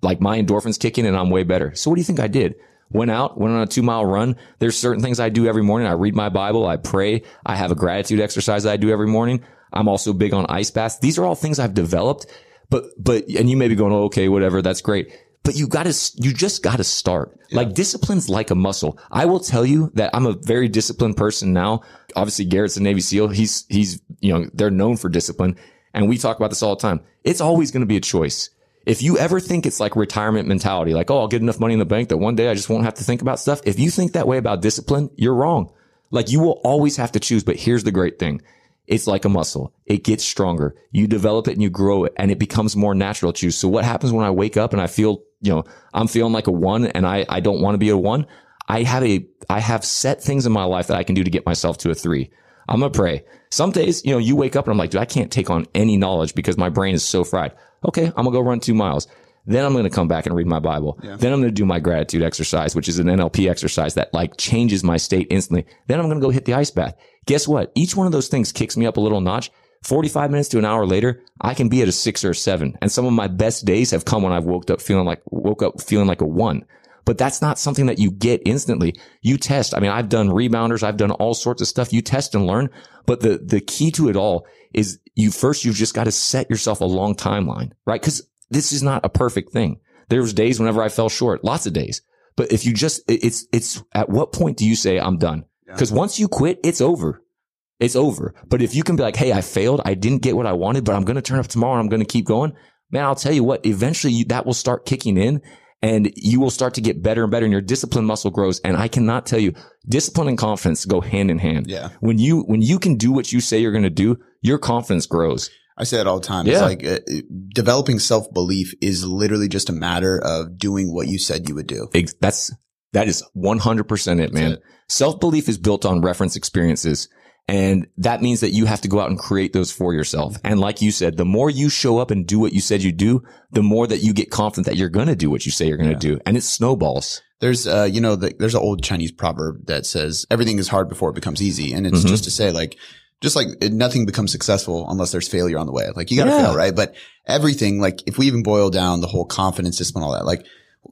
like my endorphins kick in and I'm way better. So what do you think I did? Went out, went on a two mile run. There's certain things I do every morning. I read my Bible. I pray. I have a gratitude exercise that I do every morning. I'm also big on ice baths. These are all things I've developed, but, but, and you may be going, oh, okay, whatever. That's great. But you gotta, you just gotta start. Yeah. Like discipline's like a muscle. I will tell you that I'm a very disciplined person now. Obviously, Garrett's a Navy SEAL. He's, he's, you know, they're known for discipline. And we talk about this all the time. It's always going to be a choice. If you ever think it's like retirement mentality, like, oh, I'll get enough money in the bank that one day I just won't have to think about stuff. If you think that way about discipline, you're wrong. Like you will always have to choose. But here's the great thing. It's like a muscle. It gets stronger. You develop it and you grow it and it becomes more natural to choose. So what happens when I wake up and I feel, you know, I'm feeling like a one and I, I don't want to be a one. I have a, I have set things in my life that I can do to get myself to a three. I'm to pray. Some days, you know, you wake up and I'm like, dude, I can't take on any knowledge because my brain is so fried. Okay, I'm gonna go run two miles. Then I'm going to come back and read my Bible. Yeah. Then I'm going to do my gratitude exercise, which is an NLP exercise that like changes my state instantly. Then I'm going to go hit the ice bath. Guess what? Each one of those things kicks me up a little notch. 45 minutes to an hour later, I can be at a six or a seven. And some of my best days have come when I've woke up feeling like, woke up feeling like a one. But that's not something that you get instantly. You test. I mean, I've done rebounders. I've done all sorts of stuff. You test and learn. But the, the key to it all is you first, you've just got to set yourself a long timeline, right? Cause this is not a perfect thing. There was days whenever I fell short, lots of days. But if you just, it's, it's at what point do you say I'm done? Cause once you quit, it's over. It's over. But if you can be like, Hey, I failed. I didn't get what I wanted, but I'm going to turn up tomorrow and I'm going to keep going. Man, I'll tell you what, eventually you, that will start kicking in and you will start to get better and better and your discipline muscle grows. And I cannot tell you, discipline and confidence go hand in hand. Yeah. When you, when you can do what you say you're going to do, your confidence grows. I say that all the time. Yeah. It's like uh, developing self belief is literally just a matter of doing what you said you would do. That's, that is 100% it, man. Self belief is built on reference experiences. And that means that you have to go out and create those for yourself. And like you said, the more you show up and do what you said you do, the more that you get confident that you're going to do what you say you're going to yeah. do. And it snowballs. There's, uh, you know, the, there's an old Chinese proverb that says everything is hard before it becomes easy. And it's mm-hmm. just to say like, just like nothing becomes successful unless there's failure on the way. Like you got to yeah. fail, right? But everything, like if we even boil down the whole confidence system and all that, like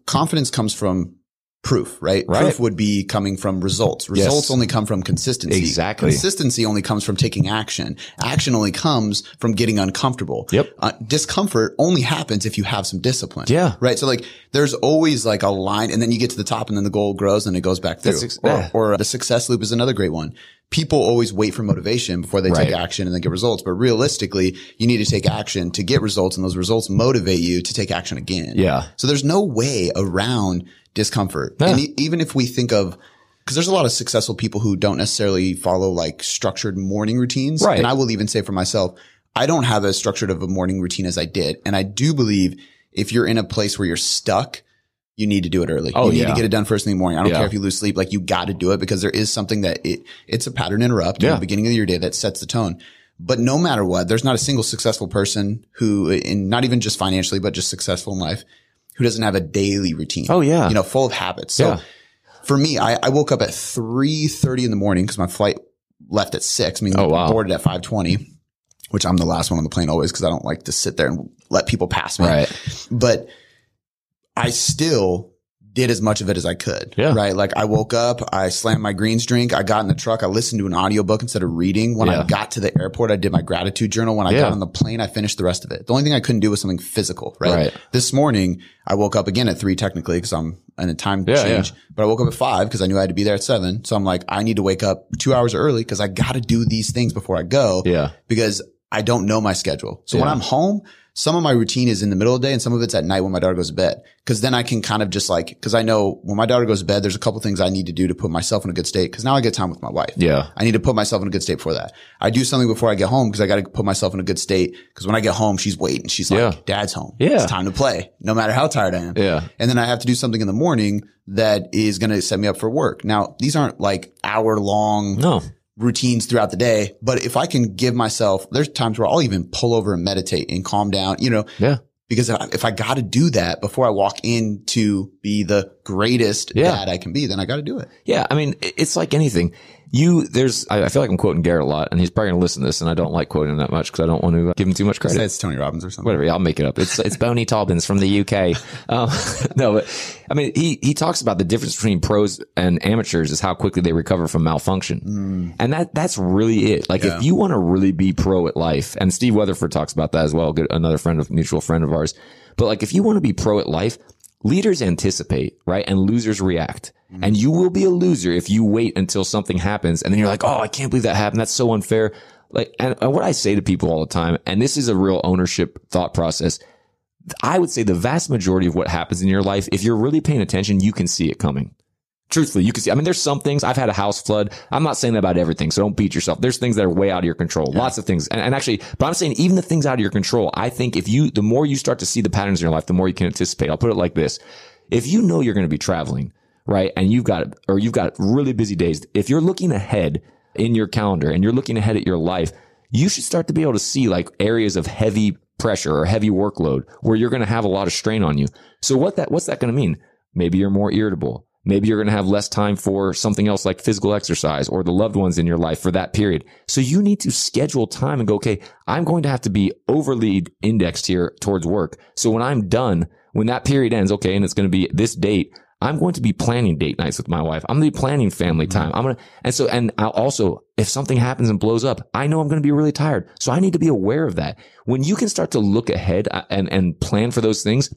confidence comes from proof, right? right? Proof would be coming from results. Results yes. only come from consistency. Exactly. Consistency only comes from taking action. Action only comes from getting uncomfortable. Yep. Uh, discomfort only happens if you have some discipline. Yeah. Right. So like there's always like a line and then you get to the top and then the goal grows and it goes back through. Ex- or, or the success loop is another great one people always wait for motivation before they right. take action and then get results. But realistically, you need to take action to get results and those results motivate you to take action again. Yeah. So there's no way around discomfort. Yeah. And e- even if we think of, because there's a lot of successful people who don't necessarily follow like structured morning routines. Right. And I will even say for myself, I don't have as structured of a morning routine as I did. And I do believe if you're in a place where you're stuck, you need to do it early. Oh, you need yeah. to get it done first thing in the morning. I don't yeah. care if you lose sleep. Like you got to do it because there is something that it, it's a pattern interrupt yeah. in the beginning of your day that sets the tone. But no matter what, there's not a single successful person who, in not even just financially, but just successful in life who doesn't have a daily routine. Oh yeah. You know, full of habits. So yeah. for me, I, I woke up at 3.30 in the morning because my flight left at six. I mean, oh, wow. boarded at 520. which I'm the last one on the plane always because I don't like to sit there and let people pass me. Right. But I still did as much of it as I could. Yeah. Right. Like I woke up, I slammed my greens drink. I got in the truck. I listened to an audiobook instead of reading. When Yeah. I got to the airport, I did my gratitude journal. When I Yeah. got on the plane, I finished the rest of it. The only thing I couldn't do was something physical. Right. Right. This morning, I woke up again at three technically because I'm in a time Yeah, change, but I woke up at five because I knew I had to be there at seven. So I'm like, I need to wake up two hours early because I got to do these things before I go Yeah. because I don't know my schedule. So when I'm home, some of my routine is in the middle of the day and some of it's at night when my daughter goes to bed. Cause then I can kind of just like, cause I know when my daughter goes to bed, there's a couple things I need to do to put myself in a good state. Cause now I get time with my wife. Yeah. I need to put myself in a good state before that. I do something before I get home because I got to put myself in a good state. Cause when I get home, she's waiting. She's like, Yeah. dad's home. Yeah. It's time to play no matter how tired I am. Yeah. And then I have to do something in the morning that is going to set me up for work. Now, these aren't like hour long No. Routines throughout the day. But if I can give myself, there's times where I'll even pull over and meditate and calm down, you know, Yeah. because if I, if I got to do that before I walk in to be the greatest Yeah. dad I can be, then I got to do it. Yeah, I mean, it's like anything. You, there's, I I feel like I'm quoting Garrett a lot, and he's probably going to listen to this, and I don't like quoting him that much because I don't want to give him too much Say credit. it's Tony Robbins or something. Whatever, I'll make it up. It's it's Boney Talbins from the UK. *laughs* Um, *laughs* no, but I mean, he he talks about the difference between pros and amateurs is how quickly they recover from malfunction, and that that's really it. Like, Yeah. if you want to really be pro at life, and Steve Weatherford talks about that as well, good another friend of mutual friend of ours. But like, if you want to be pro at life, leaders anticipate, right? And losers react. And you will be a loser if you wait until something happens and then you're like, Oh, I can't believe that happened. That's so unfair. Like, and, and what I say to people all the time, and this is a real ownership thought process. I would say the vast majority of what happens in your life, if you're really paying attention, you can see it coming. Truthfully, you can see, I mean, there's some things I've had a house flood. I'm not saying that about everything. So don't beat yourself. There's things that are way out of your control. Lots of things. And, and actually, but I'm saying even the things out of your control, I think if you, the more you start to see the patterns in your life, the more you can anticipate. I'll put it like this. If you know you're going to be traveling, right? And you've got, or you've got really busy days. If you're looking ahead in your calendar and you're looking ahead at your life, you should start to be able to see like areas of heavy pressure or heavy workload where you're going to have a lot of strain on you. So what that, what's that going to mean? Maybe you're more irritable. Maybe you're going to have less time for something else like physical exercise or the loved ones in your life for that period. So you need to schedule time and go, okay, I'm going to have to be overly indexed here towards work. So when I'm done, when that period ends, okay, and it's going to be this date, I'm going to be planning date nights with my wife. I'm going to be planning family time. I'm going to, and so, and I'll also, if something happens and blows up, I know I'm going to be really tired. So I need to be aware of that. When you can start to look ahead uh, and, and plan for those things,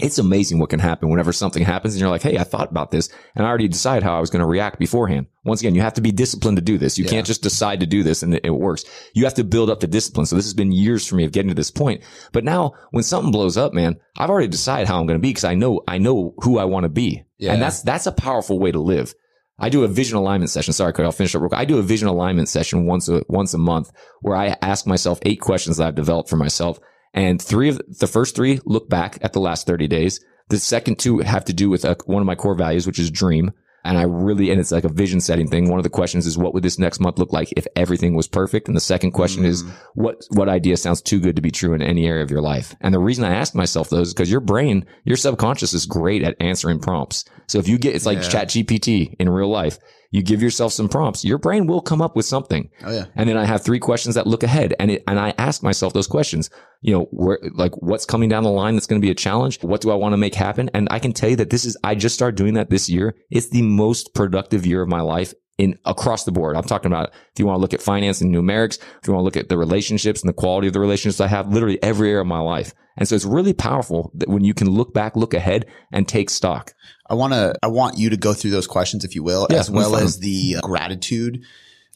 it's amazing what can happen whenever something happens and you're like, Hey, I thought about this and I already decided how I was going to react beforehand. Once again, you have to be disciplined to do this. You Yeah. can't just decide to do this and it, works. You have to build up the discipline. So this has been years for me of getting to this point. But now when something blows up, man, I've already decided how I'm going to be because I know, I know who I want to be. Yeah. And that's, that's a powerful way to live. I do a vision alignment session. Sorry, Cody, I'll finish up real quick. I do a vision alignment session once a, once a month where I ask myself eight questions that I've developed for myself. And three of the first three look back at the last 30 days. The second two have to do with uh one of my core values, which is dream. And I really, and it's like a vision setting thing. One of the questions is what would this next month look like if everything was perfect? And the second question is what, what idea sounds too good to be true in any area of your life? And the reason I ask myself those is because your brain, your subconscious is great at answering prompts. So if you get, it's like Yeah. ChatGPT in real life. You give yourself some prompts, your brain will come up with something. Oh yeah. And then I have three questions that look ahead and it, and I ask myself those questions, you know, where, like what's coming down the line that's going to be a challenge? What do I want to make happen? And I can tell you that this is, I just started doing that this year. It's the most productive year of my life in across the board. I'm talking about if you want to look at finance and numerics, if you want to look at the relationships and the quality of the relationships I have, literally every area of my life. And so it's really powerful that when you can look back, look ahead and take stock. I want to, I want you to go through those questions, if you will, Yeah, as well as the gratitude,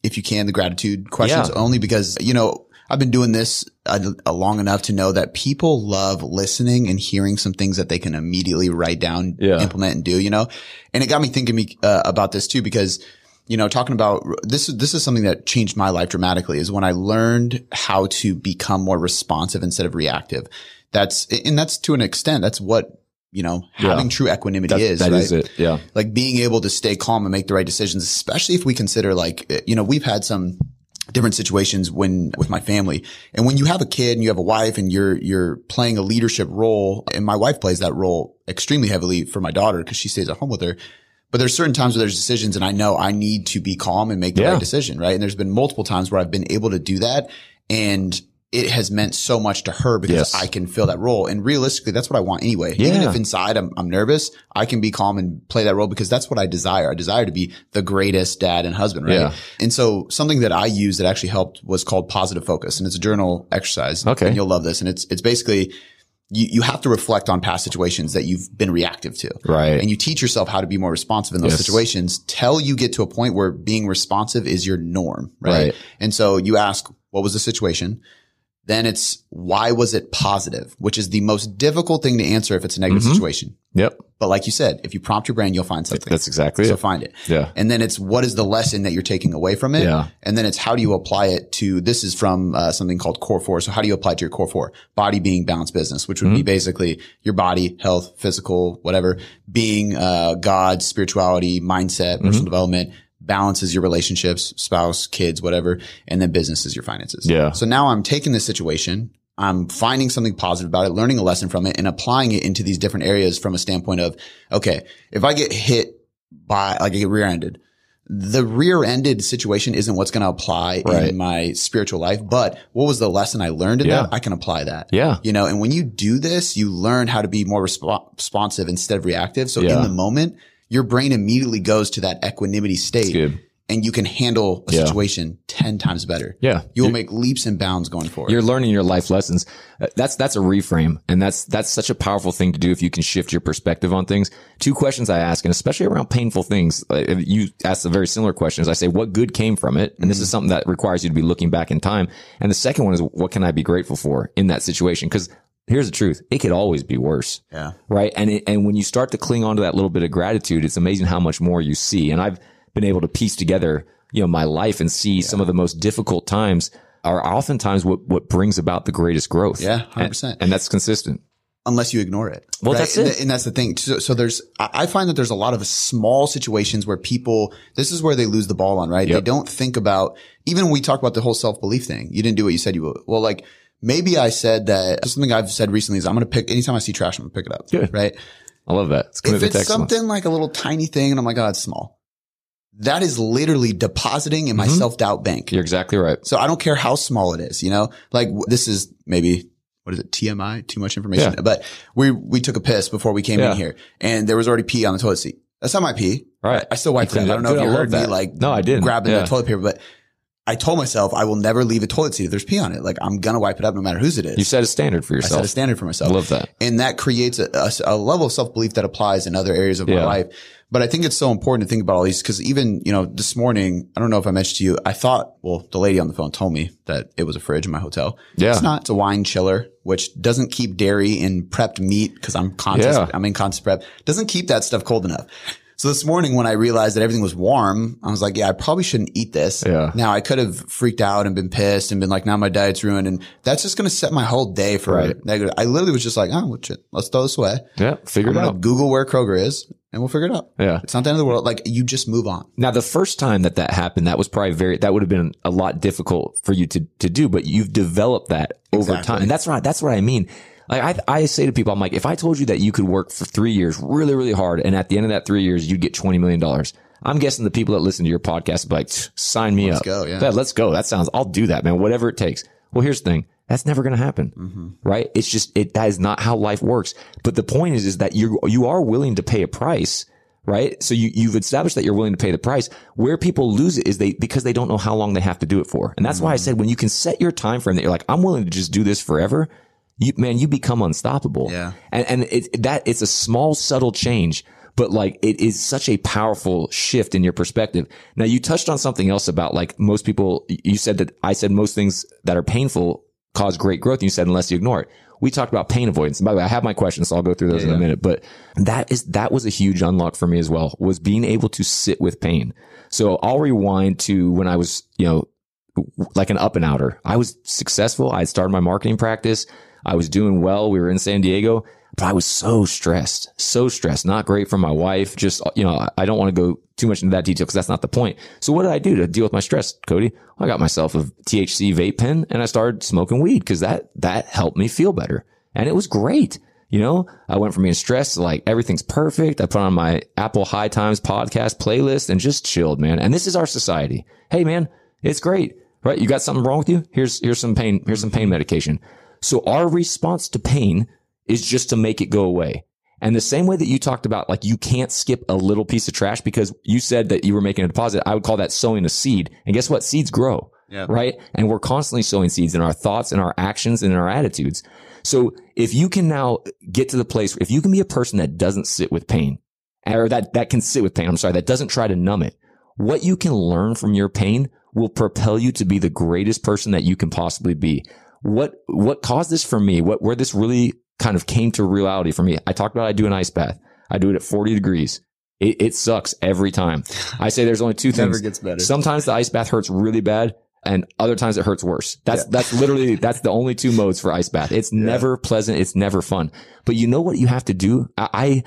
if you can, the gratitude questions Yeah. only because, you know, I've been doing this uh, uh, long enough to know that people love listening and hearing some things that they can immediately write down, Yeah. implement and do, you know, and it got me thinking me, uh, about this too, because you know, talking about this, this is something that changed my life dramatically is when I learned how to become more responsive instead of reactive. That's, and that's to an extent, that's what, you know, Yeah. having true equanimity is that right? is it. Yeah. like being able to stay calm and make the right decisions, especially if we consider like, uh, you know, we've had some different situations when with my family. And when you have a kid and you have a wife and you're, you're playing a leadership role and my wife plays that role extremely heavily for my daughter because she stays at home with her. But there's certain times where there's decisions and I know I need to be calm and make the Yeah. right decision, right? And there's been multiple times where I've been able to do that. And it has meant so much to her because Yes. I can fill that role. And realistically, that's what I want anyway. Even if inside I'm, I'm nervous, I can be calm and play that role because that's what I desire. I desire to be the greatest dad and husband, right? Yeah. And so something that I used that actually helped was called positive focus and it's a journal exercise. Okay. And you'll love this. And it's, it's basically, you, you have to reflect on past situations that you've been reactive to. Right. And you teach yourself how to be more responsive in those Yes. situations till you get to a point where being responsive is your norm. Right? Right. And so you ask, what was the situation? Then it's why was it positive, which is the most difficult thing to answer if it's a negative Mm-hmm. situation. Yep. But like you said, if you prompt your brain, you'll find something. That's exactly so it. find it. Yeah. And then it's what is the lesson that you're taking away from it? Yeah. And then it's how do you apply it to, this is from uh, something called core four. So how do you apply it to your core four? Body, being, balance, business, which would Mm-hmm. be basically your body, health, physical, whatever, being, uh, God, spirituality, mindset, Mm-hmm. personal development. Balance is your relationships, spouse, kids, whatever. And then business is your finances. Yeah. So now I'm taking this situation. I'm finding something positive about it, learning a lesson from it and applying it into these different areas from a standpoint of, okay, if I get hit by, like I get rear-ended, the rear-ended situation isn't what's going to apply Right. in my spiritual life, but what was the lesson I learned in Yeah. that? I can apply that. Yeah. You know, and when you do this, you learn how to be more resp- responsive instead of reactive. So Yeah. in the moment, your brain immediately goes to that equanimity state and you can handle a Yeah. situation 10 times better. Yeah. You will make leaps and bounds going forward. You're learning your life lessons. Uh, That's that's a reframe, and that's that's such a powerful thing to do if you can shift your perspective on things. Two questions I ask, and especially around painful things, uh, you ask the very similar questions. I say, "What good came from it?" And this is something that requires you to be looking back in time. And the second one is, "What can I be grateful for in that situation?" Because here's the truth: it could always be worse. Yeah. right? And it, and when you start to cling on to that little bit of gratitude, it's amazing how much more you see. And I've been able to piece together, you know, my life and see some of the most difficult times are oftentimes what what brings about the greatest growth. Yeah, and, 100%. and that's consistent. unless you ignore it. Well, that's and, it. th- and that's the thing. So, so there's, I I find that there's a lot of small situations where people, this is where they lose the ball on, right? They don't think about, even when we talk about the whole self-belief thing, you didn't do what you said you would. Well, like maybe I said that something I've said recently is I'm going to pick, anytime I see trash, I'm going to pick it up. Good. Right. I love that. It's If it's something like a little tiny thing and I'm like, oh, it's small. That is literally depositing in my Mm-hmm. self-doubt bank. You're exactly right. So I don't care how small it is, you know, like this is maybe, what is it? TMI, too much information, Yeah. but we, we took a piss before we came Yeah. in here and there was already pee on the toilet seat. That's not my pee. Right. I still wiped it. I don't know if you I heard me that. like No, I didn't. grabbing Yeah. the toilet paper, but I told myself I will never leave a toilet seat if there's pee on it. Like I'm going to wipe it up no matter whose it is. You set a standard for yourself. I set a standard for myself. I love that. And that creates a, a, a level of self belief that applies in other areas of my life. But I think it's so important to think about all these because even, you know, this morning, I don't know if I mentioned to you, I thought, well, the lady on the phone told me that it was a fridge in my hotel. Yeah. It's not. It's a wine chiller, which doesn't keep dairy and prepped meat because I'm contest, Yeah. I'm in contest prep. Doesn't keep that stuff cold enough. So this morning when I realized that everything was warm, I was like, yeah, I probably shouldn't eat this. Yeah. Now I could have freaked out and been pissed and been like, now my diet's ruined. And that's just going to set my whole day for Right. negative. I literally was just like, oh, let's throw this away. Yeah. Figure I'm it out. Google where Kroger is and we'll figure it out. Yeah. It's not the end of the world. Like you just move on. Now, the first time that that happened, that was probably very, that would have been a lot difficult for you to, to do, but you've developed that over Exactly. time. And that's right. That's what I mean. Like I, I say to people, I'm like, if I told you that you could work for three years really, really hard, and at the end of that three years, you'd get $20 million. I'm guessing the people that listen to your podcast would be like, sign me up. Let's go, yeah. let's go. That sounds, I'll do that, man. Whatever it takes. Well, here's the thing. That's never going to happen. Mm-hmm. Right. It's just, it, that is not how life works. But the point is, is that you you are willing to pay a price right? So you, you've established that you're willing to pay the price. Where people lose it is they, because they don't know how long they have to do it for. And that's why I said when you can set your time frame that you're like, I'm willing to just do this forever, you, man, you become unstoppable. Yeah. And, and it, that, it's a small, subtle change, but like it is such a powerful shift in your perspective. Now you touched on something else about like most people, you said that I said most things that are painful cause great growth. And you said unless you ignore it. We talked about pain avoidance. And by the way, I have my questions, so I'll go through those in a minute. But that is that was a huge unlock for me as well. Was being able to sit with pain. So I'll rewind to when I was, you know, like an up and outer. I was successful. I had started my marketing practice. I was doing well. We were in San Diego, but I was so stressed, so stressed. Not great for my wife. Just, you know, I- don't want to go too much into that detail because that's not the point. So what did I do to deal with my stress, Cody? I got myself a THC vape pen and I started smoking weed because that, that helped me feel better. And it was great. You know, I went from being stressed to like everything's perfect. I put on my Apple High Times podcast playlist and just chilled, man. And this is our society. Hey, man, it's great. right? You got something wrong with you? Here's, here's some pain, here's some pain medication. So our response to pain is just to make it go away. And the same way that you talked about, like you can't skip a little piece of trash because you said that you were making a deposit. I would call that sowing a seed. And guess what? Seeds grow. Yeah. Right. And we're constantly sowing seeds in our thoughts and our actions and in our attitudes. So if you can now get to the place, if you can be a person that doesn't sit with pain or that, that can sit with pain, I'm sorry, that doesn't try to numb it, what you can learn from your pain will propel you to be the greatest person that you can possibly be. What, what caused this for me? What, where this really kind of came to reality for me. I talked about I do an ice bath. I do it at 40 degrees. It, it sucks every time. I say there's only two *laughs* things. Never gets better. Sometimes the ice bath hurts really bad and other times it hurts worse. That's, Yeah. that's literally, that's the only two modes for ice bath. It's never pleasant. It's never fun. But you know what you have to do? I, I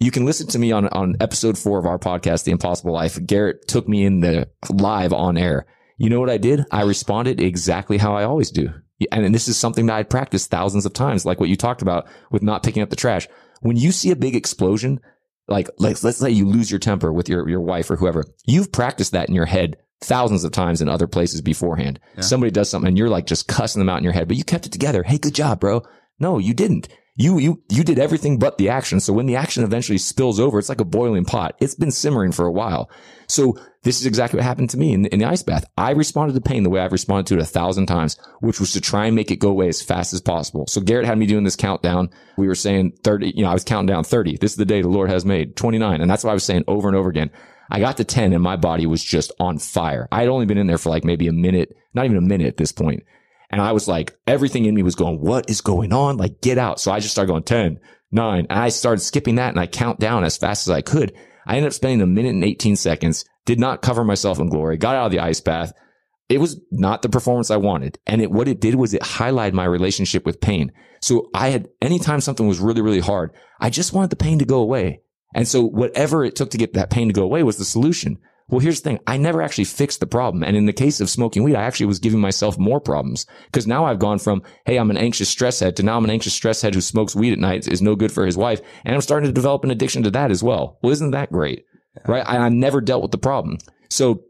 you can listen to me on, on episode four of our podcast, The Impossible Life. Garrett took me in the live on air. You know what I did? I responded exactly how I always do. And this is something that I practiced thousands of times, like what you talked about with not picking up the trash. When you see a big explosion, like, like let's say you lose your temper with your, your wife or whoever, you've practiced that in your head thousands of times in other places beforehand. Somebody does something and you're like just cussing them out in your head, but you kept it together. Hey, good job, bro. No, you didn't. You, you, you did everything but the action. So when the action eventually spills over, it's like a boiling pot. It's been simmering for a while. So this is exactly what happened to me in, in the ice bath. I responded to pain the way I've responded to it a thousand times, which was to try and make it go away as fast as possible. So Garrett had me doing this countdown. We were saying 30, you know, I was counting down 30. This is the day the Lord has made 29. And that's what I was saying over and over again. I got to 10 and my body was just on fire. I had only been in there for like maybe a minute, not even a minute at this point. And I was like, everything in me was going, what is going on? Like, get out. So I just started going 10, nine, and I started skipping that and I count down as fast as I could. I ended up spending a minute and 18 seconds, did not cover myself in glory, got out of the ice bath. It was not the performance I wanted. And it, what it did was it highlighted my relationship with pain. So I had, anytime something was really, really hard, I just wanted the pain to go away. And so whatever it took to get that pain to go away was the solution. Well, here's the thing. I never actually fixed the problem. And in the case of smoking weed, I actually was giving myself more problems because now I've gone from, Hey, I'm an anxious stress head to now I'm an anxious stress head who smokes weed at night is no good for his wife. And I'm starting to develop an addiction to that as well. Well, isn't that great? Right. I, I never dealt with the problem. So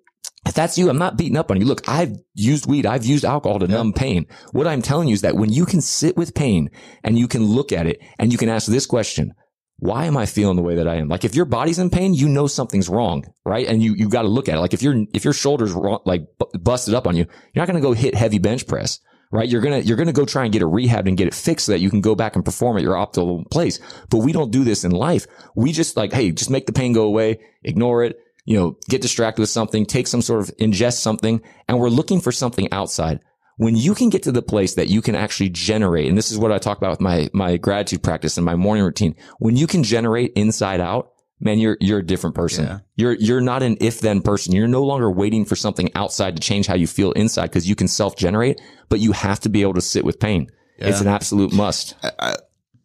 if that's you, I'm not beating up on you. Look, I've used weed. I've used alcohol to numb pain. What I'm telling you is that when you can sit with pain and you can look at it and you can ask this question, why am I feeling the way that I am? Like if your body's in pain, you know something's wrong, right? And you, you got to look at it. Like if your, if your shoulders wrong, like bu- busted up on you, you're not going to go hit heavy bench press, right? You're to, you're to go try and get it rehabbed and get it fixed so that you can go back and perform at your optimal place. But we don't do this in life. We just like, Hey, just make the pain go away, ignore it, you know, get distracted with something, take some sort of ingest something. And we're looking for something outside when you can get to the place that you can actually generate, and this is what I talk about with my, my gratitude practice and my morning routine. When you can generate inside out, man, you're, you're a different person. Yeah. You're, you're not an if then person. You're no longer waiting for something outside to change how you feel inside because you can self generate, but you have to be able to sit with pain. It's an absolute must. I,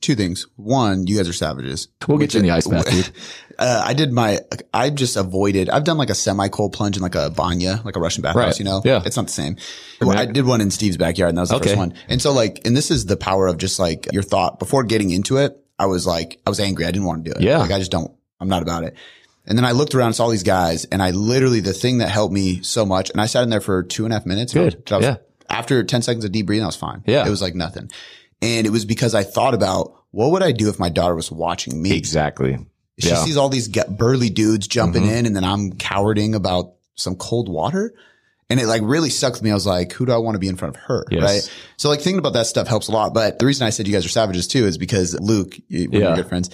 two things. One, you guys are savages. We'll get you in the ice bath, dude. *laughs* Uh, I did my, I just avoided, I've done like a semi cold plunge in like a banya, like a Russian bathhouse, Right. you know? Yeah. It's not the same. Well, I did one in Steve's backyard and that was the Okay. first one. And so like, and this is the power of just like your thought before getting into it. I was like, I was angry. I didn't want to do it. Yeah. Like I just don't, I'm not about it. And then I looked around and saw all these guys and I literally, the thing that helped me so much, and I sat in there for two and a half minutes. and I was- Good. Was- Yeah. After 10 seconds of deep breathing, I was fine. Yeah. It was like nothing. And it was because I thought about what would I do if my daughter was watching me? Exactly. She Yeah. Mm-hmm. sees all these burly dudes jumping in and then I'm cowarding about some cold water. And it like really sucked me. I was like, who do I want to be in front of her? Yes. Right. So like thinking about that stuff helps a lot. But the reason I said you guys are savages too is because Luke, one of Yeah. your good friends,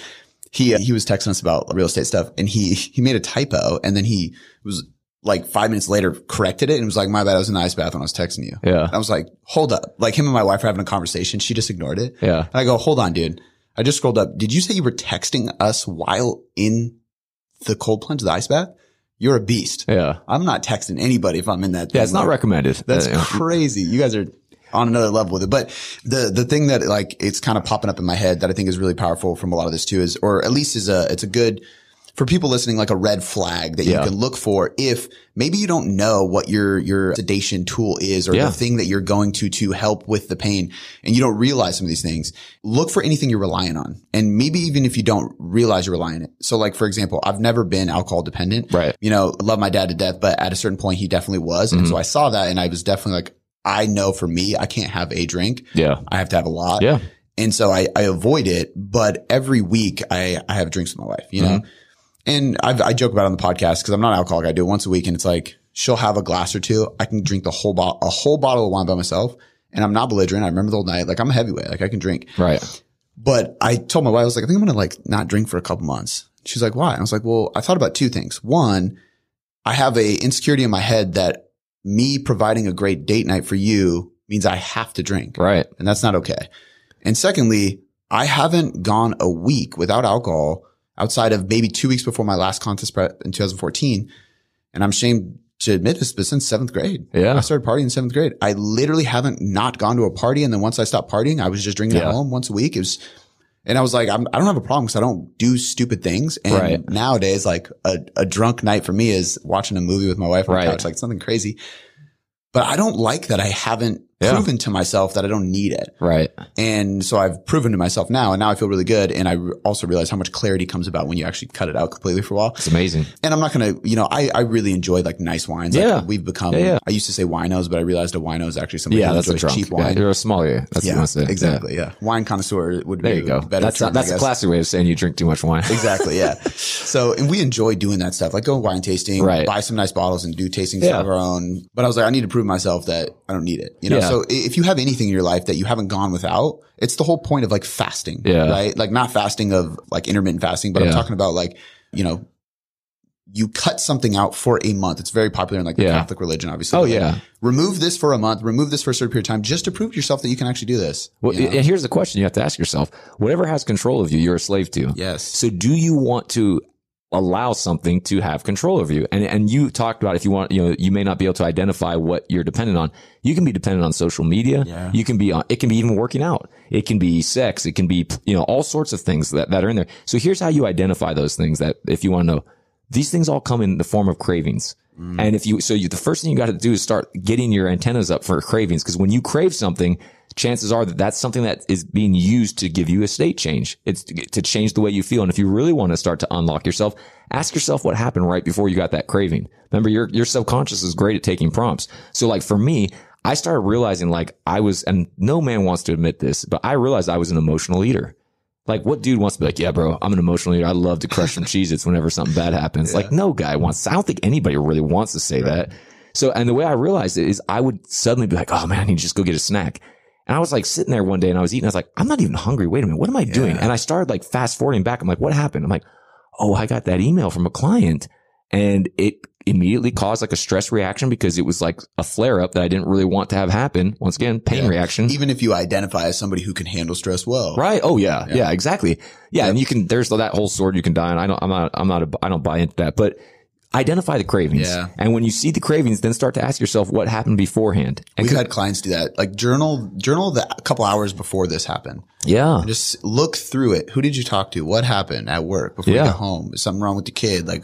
he, uh, he was texting us about real estate stuff and he, he made a typo and then he was like five minutes later corrected it and was like, my bad. I was in the ice bath when I was texting you. Yeah. And I was like, hold up. Like him and my wife were having a conversation. She just ignored it. Yeah. And I go, hold on, dude. I just scrolled up. Did you say you were texting us while in the cold plunge, the ice bath? You're a beast. Yeah. I'm not texting anybody if I'm in that. Yeah. It's not Like, recommended. That's Uh, crazy. You guys are on another level with it. But the, the thing that like, it's kind of popping up in my head that I think is really powerful from a lot of this too is, or at least is a, it's a good for people listening, like a red flag that you can look for if maybe you don't know what your, your sedation tool is or Yeah. the thing that you're going to, to help with the pain and you don't realize some of these things. Look for anything you're relying on. And maybe even if you don't realize you're relying on it. So like, for example, I've never been alcohol dependent. Right. You know, love my dad to death, but at a certain point he definitely was. And Mm-hmm. so I saw that and I was definitely like, I know for me, I can't have a drink. Yeah. I have to have a lot. Yeah. And so I, I avoid it, but every week I, I have drinks with my wife, you know, Mm-hmm. And I've, I joke about it on the podcast because I'm not an alcoholic. I do it once a week and it's like, she'll have a glass or two. I can drink the whole bottle, a whole bottle of wine by myself and I'm not belligerent. I remember the whole night. Like I'm a heavyweight. Like I can drink, Right. but I told my wife, I was like, I think I'm going to like not drink for a couple months. She's like, why? I was like, well, I thought about two things. One, I have a insecurity in my head that me providing a great date night for you means I have to drink Right. and that's not okay. And secondly, I haven't gone a week without alcohol outside of maybe two weeks before my last contest prep in 2014. And I'm ashamed to admit this, but since seventh grade, Yeah. I started partying in seventh grade. I literally haven't not gone to a party. And then once I stopped partying, I was just drinking Yeah. at home once a week. It was, and I was like, I'm, I don't have a problem because I don't do stupid things. And Right. nowadays, like a, a drunk night for me is watching a movie with my wife on Right. the couch, like something crazy. But I don't like that I haven't Yeah. proven to myself that I don't need it. Right. And so I've proven to myself now, and now I feel really good. And I re- also realize how much clarity comes about when you actually cut it out completely for a while. It's amazing. And I'm not going to, you know, I, I really enjoy like nice wines. Yeah. Like we've become, Yeah, yeah. I used to say winos, but I realized a wino is actually somebody Yeah. who That's a enjoys drunk. cheap Yeah, wine. you're a smaller. That's what Yeah, say. exactly. Yeah. Wine connoisseur would There be you go. a better That's term, that's a classic way of saying you drink too much wine. *laughs* Exactly. Yeah. so, and we enjoy doing that stuff, like go wine tasting, Right. buy some nice bottles and do tastings Yeah. of our own. But I was like, I need to prove myself that I don't need it. You know, Yeah. So if you have anything in your life that you haven't gone without, it's the whole point of like fasting. Yeah. Right. Like not fasting of like intermittent fasting, but I'm talking about like, you know, you cut something out for a month. It's very popular in like the Yeah. Catholic religion, obviously. Oh, Like, yeah. Remove this for a month, remove this for a certain period of time just to prove to yourself that you can actually do this. Well, you know? and here's the question you have to ask yourself: Whatever has control of you, you're a slave to. Yes. So, do you want to allow something to have control over you? And and you talked about if you want, you know, you may not be able to identify what you're dependent on. You can be dependent on social media. Yeah. You can be on. It can be even working out. It can be sex. It can be you know all sorts of things that that are in there. So here's how you identify those things. That if you want to know, these things all come in the form of cravings. Mm. And if you, so you, the first thing you got to do is start getting your antennas up for cravings. Cause when you crave something, chances are that that's something that is being used to give you a state change. It's to, to change the way you feel. And if you really want to start to unlock yourself, ask yourself what happened right before you got that craving. Remember, your, your subconscious is great at taking prompts. So like for me, I started realizing like I was, and no man wants to admit this, but I realized I was an emotional eater. Like what dude wants to be like, yeah, bro, I'm an emotional eater. I love to crush some Cheez-Its whenever something bad happens. Like no guy wants, I don't think anybody really wants to say that. So, and the way I realized it is I would suddenly be like, oh man, I need to just go get a snack. And I was like sitting there one day and I was eating. I was like, I'm not even hungry. Wait a minute. What am I doing? And I started like fast forwarding back. I'm like, what happened? I'm like, oh, I got that email from a client and it immediately caused like a stress reaction because it was like a flare up that I didn't really want to have happen. Once again, pain Yeah. reaction. Even if you identify as somebody who can handle stress well. Right. Oh yeah. Yeah, exactly. Yeah. And you can, there's that whole sword you can die on. I don't, I'm not, I'm not, a, I don't buy into that, but identify the cravings. Yeah. And when you see the cravings, then start to ask yourself what happened beforehand. And We've could- had clients do that. Like journal, journal the a couple hours before this happened. yeah. Just look through it. Who did you talk to? What happened at work before Yeah. you got home? Is something wrong with the kid? Like,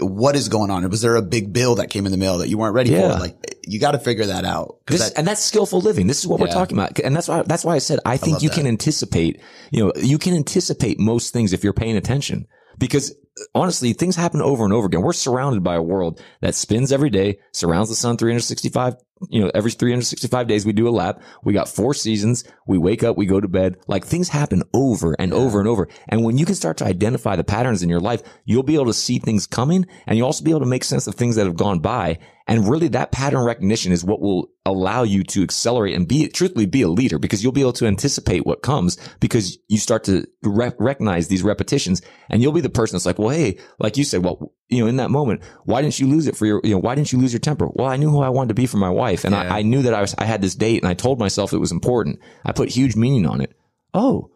what is going on? Was there a big bill that came in the mail that you weren't ready Yeah. for? Like, you got to figure that out. This, that, and that's skillful living. This is what we're talking about. And that's why, that's why I said, I think love you that. can anticipate, you know, you can anticipate most things if you're paying attention because honestly, things happen over and over again. We're surrounded by a world that spins every day, surrounds the sun 365, you know, every 365 days we do a lap. We got four seasons. We wake up, we go to bed. Like things happen over and over and over. And when you can start to identify the patterns in your life, you'll be able to see things coming and you'll also be able to make sense of things that have gone by. And really that pattern recognition is what will allow you to accelerate and be, truthfully be a leader because you'll be able to anticipate what comes because you start to re- recognize these repetitions and you'll be the person that's like, well, hey, like you said, well, you know, in that moment, why didn't you lose it for your, you know, why didn't you lose your temper? Well, I knew who I wanted to be for my wife and Yeah. I, I knew that I was, I had this date and I told myself it was important. I put huge meaning on it. Oh,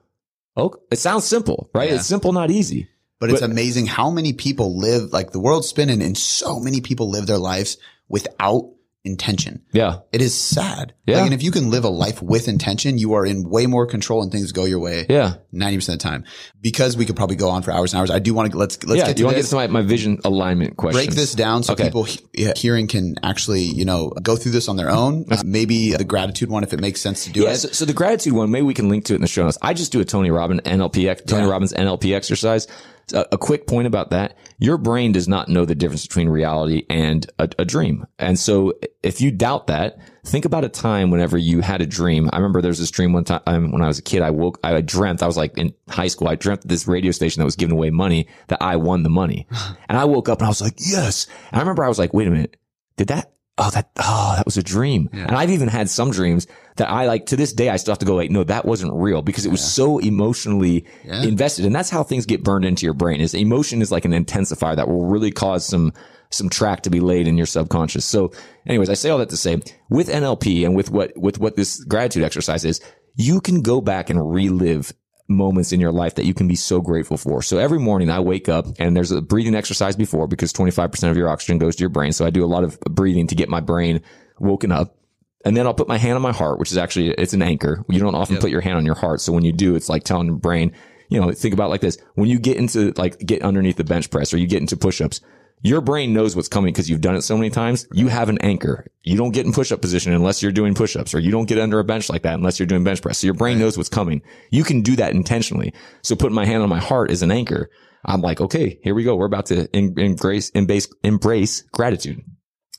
oh, it sounds simple, right? Yeah. It's simple, not easy. but it's amazing how many people live, like the world's spinning and so many people live their lives without intention. Yeah. It is sad. Yeah. Like, and if you can live a life with intention, you are in way more control and things go your way. Yeah. 90% of the time. Because we could probably go on for hours and hours. I do want to, let's, let's yeah. get to you want to get to my, my vision alignment question? Break this down so Okay. people he- hearing can actually, you know, go through this on their own. Uh, maybe the gratitude one, if it makes sense to do Yeah, it. so, so the gratitude one, maybe we can link to it in the show notes. I just do a Tony Robbins NLP, Tony Yeah. Robbins NLP exercise. A, a quick point about that. Your brain does not know the difference between reality and a, a dream. And so if you doubt that, think about a time whenever you had a dream. I remember there was this dream one time um, when I was a kid. I woke, I dreamt, I was like in high school. I dreamt this radio station that was giving away money that I won the money. *laughs* and I woke up and I was like, yes. And I remember I was like, wait a minute. Did that oh, that, oh, that was a dream. And I've even had some dreams that I like to this day, I still have to go like, no, that wasn't real because it was so emotionally Yeah. invested. And that's how things get burned into your brain is emotion is like an intensifier that will really cause some, some track to be laid in your subconscious. So anyways, I say all that to say with NLP and with what, with what this gratitude exercise is, you can go back and relive moments in your life that you can be so grateful for. So every morning I wake up and there's a breathing exercise before because 25% of your oxygen goes to your brain. So I do a lot of breathing to get my brain woken up. And then I'll put my hand on my heart, which is actually, it's an anchor. You don't often put your hand on your heart. So when you do, it's like telling your brain, you know, think about like this. When you get into like, get underneath the bench press or you get into push-ups, your brain knows what's coming because you've done it so many times. You have an anchor. You don't get in push-up position unless you're doing push-ups or you don't get under a bench like that unless you're doing bench press. So your brain knows what's coming. You can do that intentionally. So putting my hand on my heart is an anchor. I'm like, okay, here we go. We're about to embrace, embrace gratitude.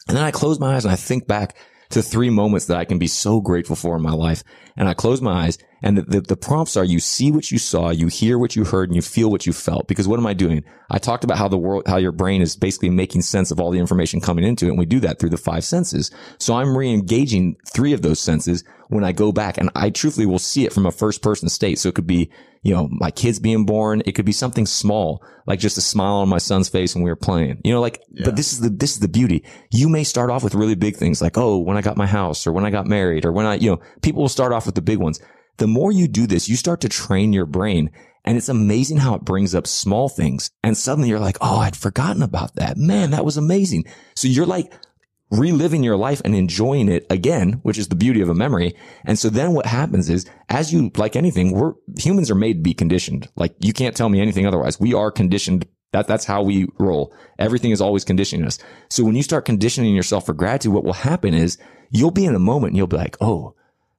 And then I close my eyes and I think back to three moments that I can be so grateful for in my life. And I close my eyes and the, the, the prompts are you see what you saw, you hear what you heard, and you feel what you felt. Because what am I doing? I talked about how the world, how your brain is basically making sense of all the information coming into it. And we do that through the five senses. So I'm re-engaging three of those senses when I go back and I truthfully will see it from a first person state. So it could be, you know, my kids being born. It could be something small, like just a smile on my son's face when we were playing, you know, like, but this is the, this is the beauty. You may start off with really big things like, oh, when I got my house or when I got married or when I, you know, people will start off with the big ones. The more you do this, you start to train your brain and it's amazing how it brings up small things. And suddenly you're like, Oh, I'd forgotten about that. Man, that was amazing. So you're like, reliving your life and enjoying it again, which is the beauty of a memory. And so then what happens is as you, like anything, we're humans are made to be conditioned. Like you can't tell me anything otherwise. We are conditioned. That, that's how we roll. Everything is always conditioning us. So when you start conditioning yourself for gratitude, what will happen is you'll be in a moment and you'll be like, Oh,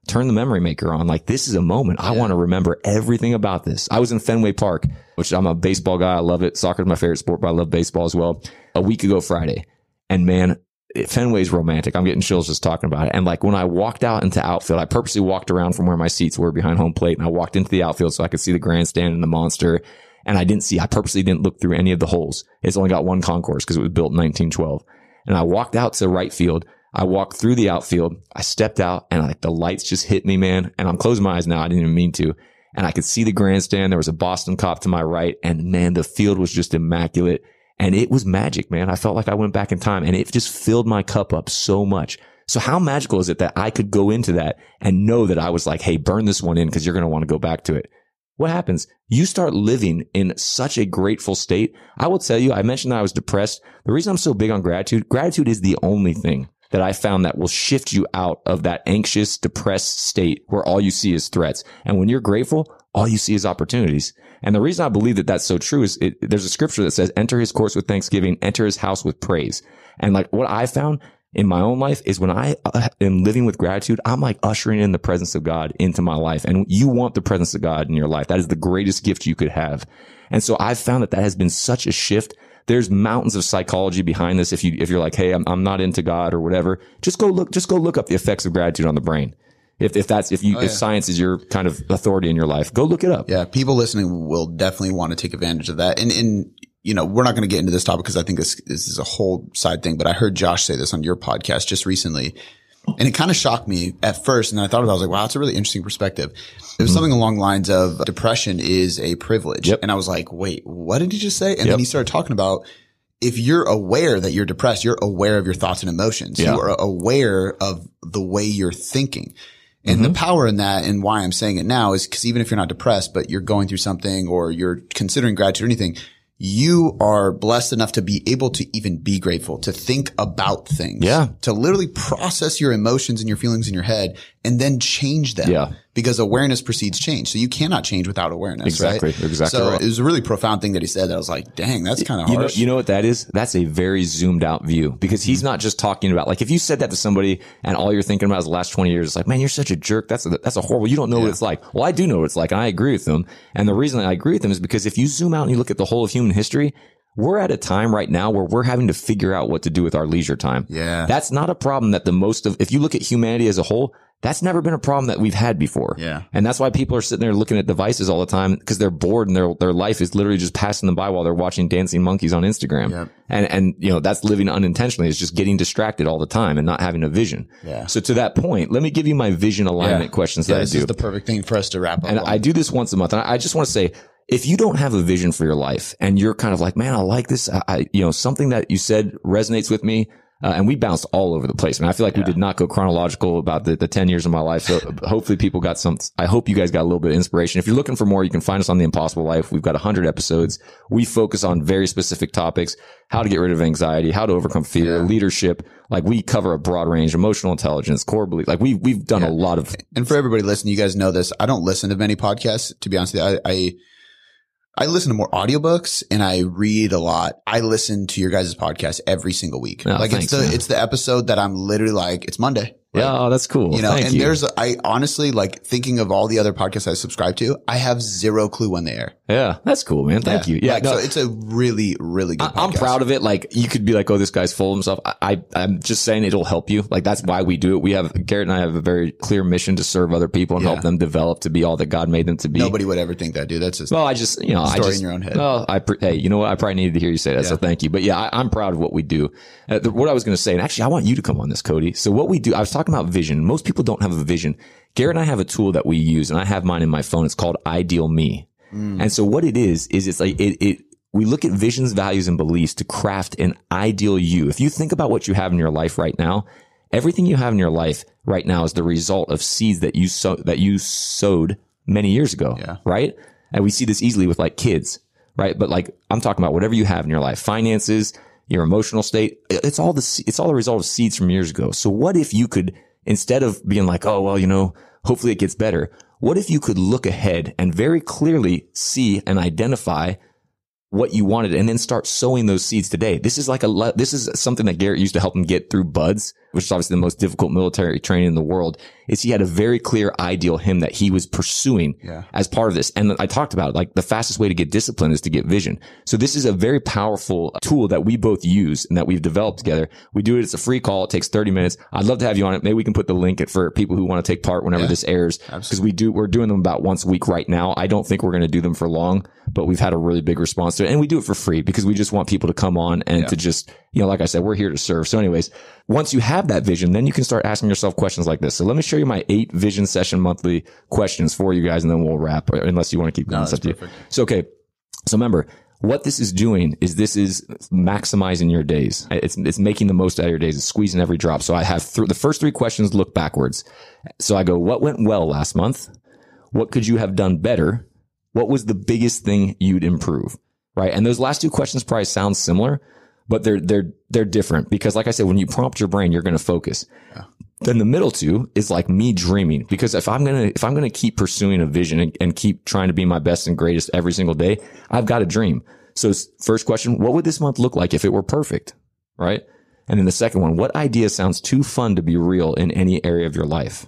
turn the memory maker on. Like this is a moment. I want to remember everything about this. I was in Fenway Park, which I'm a baseball guy. I love it. Soccer is my favorite sport, but I love baseball as well. A week ago Friday. And man, Fenway's romantic. I'm getting chills just talking about it. And like when I walked out into outfield, I purposely walked around from where my seats were behind home plate and I walked into the outfield so I could see the grandstand and the monster. And I didn't see, I purposely didn't look through any of the holes. It's only got one concourse because it was built in 1912. And I walked out to right field. I walked through the outfield. I stepped out and like the lights just hit me, man. And I'm closing my eyes now. I didn't even mean to. And I could see the grandstand. There was a Boston cop to my right. And man, the field was just immaculate. And it was magic, man. I felt like I went back in time and it just filled my cup up so much. So how magical is it that I could go into that and know that I was like, Hey, burn this one in because you're going to want to go back to it. What happens? You start living in such a grateful state. I will tell you, I mentioned that I was depressed. The reason I'm so big on gratitude, gratitude is the only thing that I found that will shift you out of that anxious, depressed state where all you see is threats. And when you're grateful, all you see is opportunities. And the reason I believe that that's so true is it, there's a scripture that says, enter his courts with thanksgiving, enter his house with praise. And like what I found in my own life is when I uh, am living with gratitude, I'm like ushering in the presence of God into my life. And you want the presence of God in your life. That is the greatest gift you could have. And so I've found that that has been such a shift. There's mountains of psychology behind this. If you, if you're like, Hey, I'm, I'm not into God or whatever, just go look, just go look up the effects of gratitude on the brain. If, if that's, if you, oh, if science is your kind of authority in your life, go look it up. Yeah, people listening will definitely want to take advantage of that. And, and, you know, we're not going to get into this topic because I think this, this is a whole side thing, but I heard Josh say this on your podcast just recently. And it kind of shocked me at first. And I thought about it. I was like, wow, that's a really interesting perspective. It was hmm. something along the lines of depression is a privilege. Yep. And I was like, wait, what did he just say? And Yep. then he started talking about if you're aware that you're depressed, you're aware of your thoughts and emotions. Yeah. You are aware of the way you're thinking. And the mm-hmm. power in that and why I'm saying it now is because even if you're not depressed, but you're going through something or you're considering gratitude or anything, you are blessed enough to be able to even be grateful, to think about things. Yeah. To literally process your emotions and your feelings in your head and then change them. Yeah. Because awareness precedes change. So you cannot change without awareness. Exactly. Right? Exactly So right. it was a really profound thing that he said that I was like, dang, that's kind of You know, harsh. you know what that is? That's a very zoomed out view because he's mm-hmm. not just talking about like if you said that to somebody and all you're thinking about is the last 20 years, it's like, man, you're such a jerk. That's a, that's a horrible. You don't know what it's like. Well, I do know what it's like. And I agree with them. And the reason I agree with them is because if you zoom out and you look at the whole of human history, we're at a time right now where we're having to figure out what to do with our leisure time. Yeah. That's not a problem that the most of, if you look at humanity as a whole, that's never been a problem that we've had before. Yeah. And that's why people are sitting there looking at devices all the time because they're bored and their, their life is literally just passing them by while they're watching dancing monkeys on Instagram. Yep. And, and, you know, that's living unintentionally. It's just getting distracted all the time and not having a vision. Yeah. So to that point, let me give you my vision alignment questions yeah, that I do. is the perfect thing for us to wrap up. And on. I do this once a month. And I I just want to say, if you don't have a vision for your life and you're kind of like, man, I like this. I, I you know, something that you said resonates with me. Uh, and we bounced all over the place. And I feel like we did not go chronological about the, the 10 years of my life. So hopefully people got some, I hope you guys got a little bit of inspiration. If you're looking for more, you can find us on the impossible life. We've got hundred episodes. We focus on very specific topics, how to get rid of anxiety, how to overcome fear, leadership. Like we cover a broad range, emotional intelligence, core belief. Like we, we've done a lot of and for everybody listening, you guys know this. I don't listen to many podcasts, to be honest with you. I, I, I listen to more audiobooks and I read a lot. I listen to your guys' podcast every single week. Oh, like thanks, it's the, man. it's the episode that I'm literally like, it's Monday. Yeah, oh, that's cool. You know, Thank and you. there's, I honestly like thinking of all the other podcasts I subscribe to. I have zero clue when they air. Yeah, that's cool, man. Thank you. Yeah, Like, no, so it's a really, really good I- I'm proud of it. Like you could be like, oh, this guy's full of himself. I, I, I'm just saying it'll help you. Like that's why we do it. We have Garrett and I have a very clear mission to serve other people and help them develop to be all that God made them to be. Nobody would ever think that, dude. That's just, Well, I just, you know, I Story just, in your own head. Well, I, pre- hey, you know what? I probably needed to hear you say that. So thank you. But yeah, I, I'm proud of what we do. Uh, the, what I was going to say, and actually I want you to come on this, Cody. So what we do, I was talking about vision. Most people don't have a vision. Garrett and I have a tool that we use and I have mine in my phone. It's called Ideal Me. Mm. And so what it is, is it's like, it, it, we look at visions, values, and beliefs to craft an ideal you. If you think about what you have in your life right now, everything you have in your life right now is the result of seeds that you sow, that you sowed many years ago. Yeah. Right. And we see this easily with like kids, right? But like I'm talking about whatever you have in your life, finances, your emotional state, it's all the, it's all the result of seeds from years ago. So what if you could, instead of being like, oh, well, you know, hopefully it gets better. What if you could look ahead and very clearly see and identify what you wanted and then start sowing those seeds today. This is like a, this is something that Garrett used to help him get through BUD/S, which is obviously the most difficult military training in the world is he had a very clear ideal him that he was pursuing Yeah. as part of this. And I talked about it, like the fastest way to get discipline is to get vision. So this is a very powerful tool that we both use and that we've developed together. We do it. It's a free call. It takes 30 minutes. I'd love to have you on it. Maybe we can put the link for people who want to take part whenever Yeah. this airs. Cause we do, we're doing them about once a week right now. I don't think we're going to do them for long, but we've had a really big response to it. And we do it for free because we just want people to come on and to just, you know, like I said, we're here to serve. So anyways, once you have that vision, then you can start asking yourself questions like this. So let me show you my eight vision session monthly questions for you guys and then we'll wrap unless you want to keep going. No, up that's to you. So, okay. So remember, what this is doing is this is maximizing your days. It's, it's making the most out of your days. It's squeezing every drop. So I have th- the first three questions look backwards. So I go, what went well last month? What could you have done better? What was the biggest thing you'd improve? Right. And those last two questions probably sound similar, but they're, they're, they're different because like I said, when you prompt your brain, you're going to focus. Then the middle two is like me dreaming because if I'm going to, if I'm going to keep pursuing a vision and, and keep trying to be my best and greatest every single day, I've got a dream. So first question, what would this month look like if it were perfect? Right. And then the second one, what idea sounds too fun to be real in any area of your life?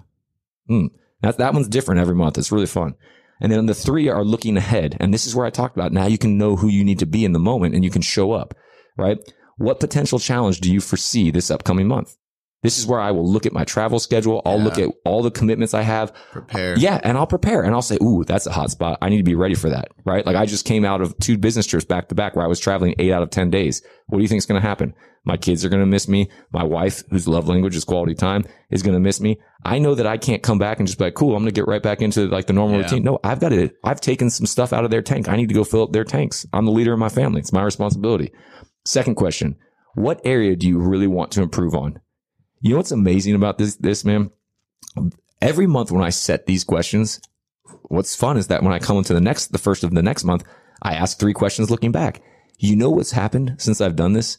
Hmm. That, that one's different every month. It's really fun. And then the three are looking ahead. And this is where I talked about now you can know who you need to be in the moment and you can show up, right? What potential challenge do you foresee this upcoming month? This is where I will look at my travel schedule. I'll look at all the commitments I have. prepare. Yeah. And I'll prepare and I'll say, Ooh, that's a hot spot. I need to be ready for that. Right. Like I just came out of two business trips back to back where I was traveling eight out of 10 days. What do you think is going to happen? My kids are going to miss me. My wife, whose love language is quality time, is going to miss me. I know that I can't come back and just be like, cool, I'm going to get right back into like the normal Yeah. routine. No, I've got to, I've taken some stuff out of their tank. I need to go fill up their tanks. I'm the leader of my family. It's my responsibility. Second question. What area do you really want to improve on? You know what's amazing about this, this man? Every month when I set these questions, what's fun is that when I come into the next, the first of the next month, I ask three questions looking back. You know what's happened since I've done this?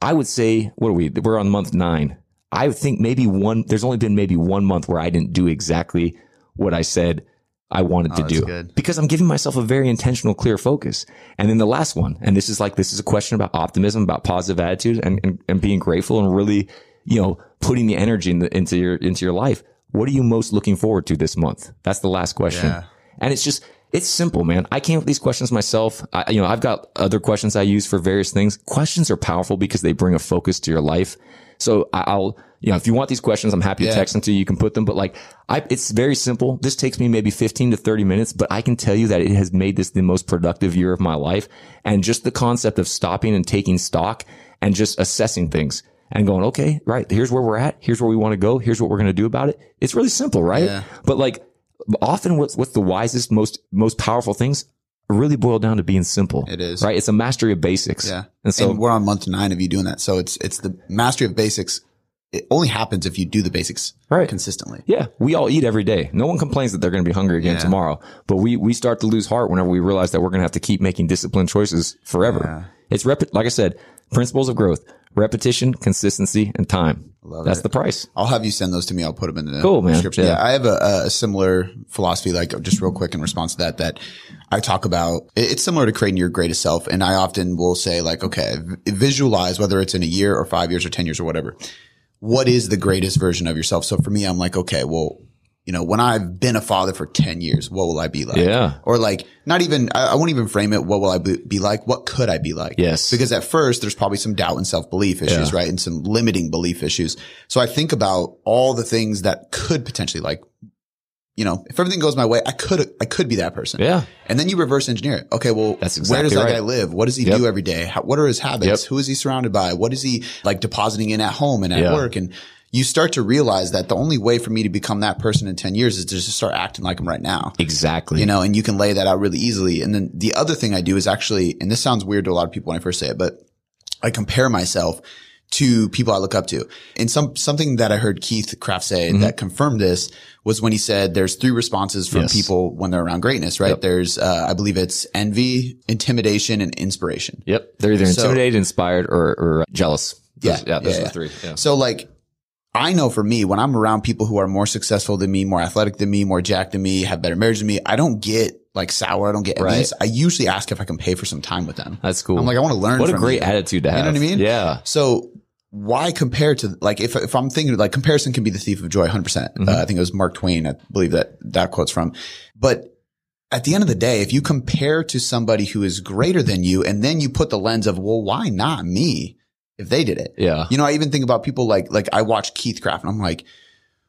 I would say, what are we? We're on month nine. I think maybe one, there's only been maybe one month where I didn't do exactly what I said I wanted to Oh, that's do good. because I'm giving myself a very intentional, clear focus. And then the last one, and this is like, this is a question about optimism, about positive attitude and, and, and being grateful and really, you know, putting the energy in the, into your, into your life. What are you most looking forward to this month? That's the last question. Yeah. And it's just, it's simple, man. I came up with these questions myself. I, you know, I've got other questions I use for various things. Questions are powerful because they bring a focus to your life. So I- I'll, you know, if you want these questions, I'm happy to Yeah. text them to you. You can put them, but like, I, it's very simple. This takes me maybe 15 to 30 minutes, but I can tell you that it has made this the most productive year of my life. And just the concept of stopping and taking stock and just assessing things and going, okay, right. Here's where we're at. Here's where we want to go. Here's what we're going to do about it. It's really simple, right? Yeah. But like often what's, what's the wisest, most, most powerful things really boil down to being simple. It is. right. It's a mastery of basics. Yeah. And so and we're on month nine of you doing that. So it's, it's the mastery of basics. It only happens if you do the basics Right. consistently. Yeah, we all eat every day. No one complains that they're going to be hungry again Yeah. tomorrow. But we we start to lose heart whenever we realize that we're going to have to keep making disciplined choices forever. Yeah. It's rep- like I said, principles of growth: repetition, consistency, and time. Love That's it. the price. I'll have you send those to me. I'll put them in the Cool, man. description. Yeah. Yeah. I have a, a similar philosophy, like just real quick in response to that, that I talk about. It's similar to creating your greatest self. And I often will say like, okay, visualize whether it's in a year or five years or 10 years or whatever. What is the greatest version of yourself? So for me, I'm like, okay, well, you know, when I've been a father for 10 years, what will I be like? Yeah. Or like, not even, I, I won't even frame it. What will I be, like? What could I be like? Yes. Because at first there's probably some doubt and self belief issues, Yeah. right? And some limiting belief issues. So I think about all the things that could potentially like, you know, if everything goes my way, I could, I could be that person. Yeah. And then you reverse engineer it. Okay. Well, That's where does that right. guy live? What does he Yep. do every day? How, what are his habits? Yep. Who is he surrounded by? What is he like depositing in at home and at Yeah. work? And you start to realize that the only way for me to become that person in 10 years is to just start acting like him right now Exactly. you know, and you can lay that out really easily. And then the other thing I do is actually, and this sounds weird to a lot of people when I first say it, but I compare myself to people I look up to. And some, something that I heard Keith Craft say that confirmed this was when he said there's three responses from Yes. people when they're around greatness, right? There's, uh, I believe it's envy, intimidation, and inspiration. Yep. They're either So- intimidated, inspired, or, or jealous. Yeah. Those- yeah. Those Yeah, are yeah. the three. Yeah. So like, I know for me, when I'm around people who are more successful than me, more athletic than me, more jacked than me, have better marriage than me, I don't get like sour. I don't get Right. I usually ask if I can pay for some time with them. That's cool. I'm like, I want to learn. what a great you. attitude to have. You know what I mean? Yeah. So why compare to like if if I'm thinking like comparison can be the thief of joy, 100. percent Mm-hmm. uh, I think it was Mark Twain. I believe that that quote's from. But at the end of the day, if you compare to somebody who is greater than you, and then you put the lens of well, why not me? If they did it, Yeah. you know, I even think about people like, like I watch Keith Craft and I'm like,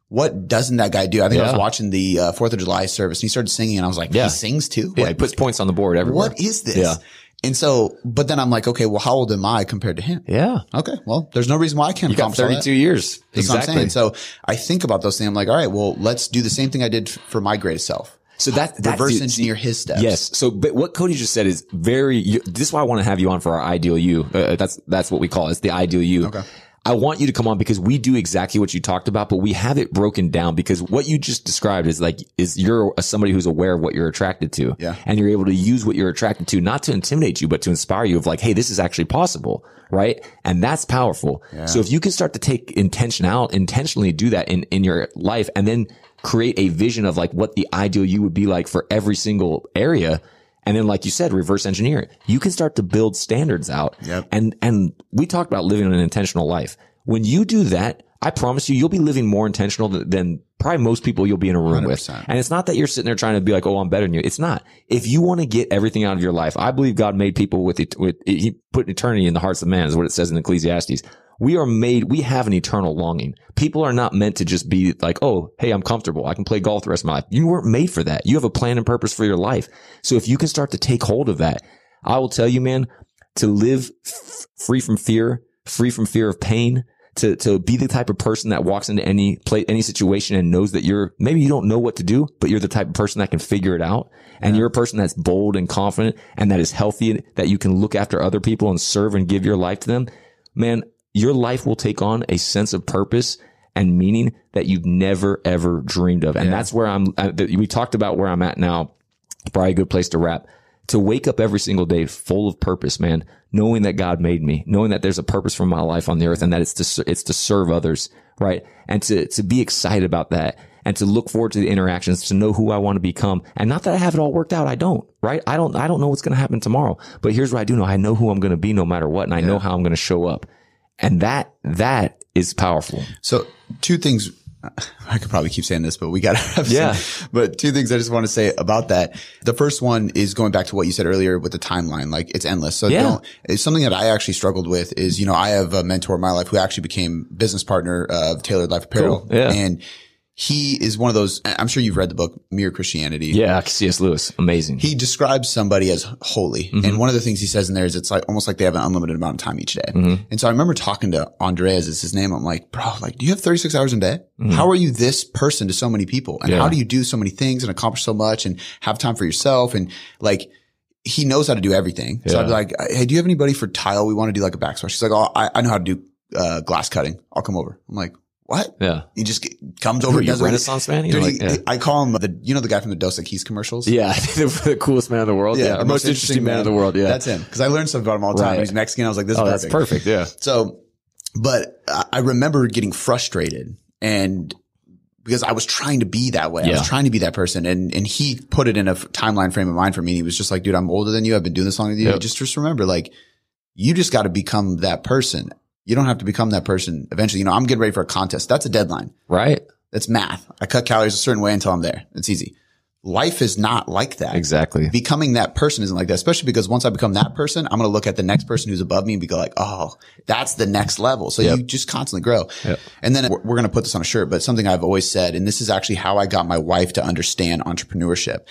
what doesn't that guy do? I think I was watching the uh, 4th of July service and he started singing and I was like, Yeah. he sings too? Yeah. What- He puts points on the board everywhere. what is this? Yeah. And so, but then I'm like, okay, well, how old am I compared to him? Yeah. Okay. Well, there's no reason why I can't You got accomplish all that. 32 years. That's what I'm exactly. saying. So I think about those things. I'm like, all right, well, let's do the same thing I did for my greatest self. So that, that Reverse dude- engineer his steps. Yes. So, but what Cody just said is very. You, this is why I want to have you on for our ideal you. Uh, that's that's what we call it. It's the ideal you. Okay. I want you to come on because we do exactly what you talked about, but we have it broken down because what you just described is like is you're a, somebody who's aware of what you're attracted to, Yeah. and you're able to use what you're attracted to not to intimidate you, but to inspire you of like, hey, this is actually possible, right? And that's powerful. So if you can start to take intention out, intentionally do that in in your life, and then create a vision of like what the ideal you would be like for every single area. And then, like you said, reverse engineer it. You can start to build standards out. Yep. And, and we talked about living an intentional life. When you do that, I promise you, you'll be living more intentional than, than probably most people you'll be in a room with. 100%. And it's not that you're sitting there trying to be like, oh, I'm better than you. It's not. If you want to get everything out of your life, I believe God made people with, it, with he put eternity in the hearts of man is what it says in Ecclesiastes. We are made, we have an eternal longing. People are not meant to just be like, oh, hey, I'm comfortable. I can play golf the rest of my life. You weren't made for that. You have a plan and purpose for your life. So if you can start to take hold of that, I will tell you, man, to live f- free from fear, free from fear of pain, to, to be the type of person that walks into any play, any situation and knows that you're, maybe you don't know what to do, but you're the type of person that can figure it out. And you're a person that's bold and confident and that is healthy, that you can look after other people and serve and give your life to them. Man, your life will take on a sense of purpose and meaning that you've never ever dreamed of. And that's where I'm, uh, we talked about where I'm at now. Probably a good place to wrap. to wake up every single day full of purpose, man, knowing that God made me, knowing that there's a purpose for my life on the earth and that it's to, it's to serve others, right? And to, to be excited about that and to look forward to the interactions, to know who I want to become. And not that I have it all worked out. I don't, right? I don't, I don't know what's going to happen tomorrow, but here's what I do know. I know who I'm going to be no matter what. And I know how I'm going to show up. And that, that is powerful. So two things. I could probably keep saying this, but we got to *laughs* have Yeah. some. But two things I just want to say about that. The first one is going back to what you said earlier with the timeline. Like it's endless. So Yeah. don't, it's something that I actually struggled with is, you know, I have a mentor in my life who actually became business partner of Tailored Life Apparel. Cool. Yeah. And he is one of those, I'm sure you've read the book Mere Christianity. Yeah. C.S. Lewis. Amazing. He describes somebody as holy. Mm-hmm. And one of the things he says in there is it's like almost like they have an unlimited amount of time each day. Mm-hmm. And so I remember talking to Andreas is his name. I'm like, bro, like, do you have 36 hours a day? How are you this person to so many people? And Mm-hmm. Yeah. how do you do so many things and accomplish so much and have time for yourself? And like, he knows how to do everything. So I'd be like, Hey, do you have anybody for tile? We want to do like a backsplash. She's like, Oh, I, I know how to do, uh, glass cutting. I'll come over. I'm like, what? yeah. He just get- comes over. You does. Renaissance man? Dude, like, he- yeah. I call him the, you know, the guy from the Dos Equis commercials? Yeah, *laughs* the coolest man in the world. Yeah, the or most interesting man in the world. Yeah, That's him. Cause I learned something about him all the time. Right. He's Mexican. I was like, this oh, is that's perfect. perfect. Yeah, So, but I remember getting frustrated and because I was trying to be that way. I was trying to be that person. And, and he put it in a timeline frame of mind for me. He was just like, dude, I'm older than you. I've been doing this longer than you. Yep. Just, just remember, like, you just got to become that person. You don't have to become that person eventually. You know, I'm getting ready for a contest. That's a deadline. right. That's math. I cut calories a certain way until I'm there. It's easy. Life is not like that Exactly. becoming that person isn't like that, especially because once I become that person, I'm going to look at the next person who's above me and be go like, Oh, that's the next level. So Yep. you just constantly grow. Yep. And then we're, we're going to put this on a shirt, but something I've always said, and this is actually how I got my wife to understand entrepreneurship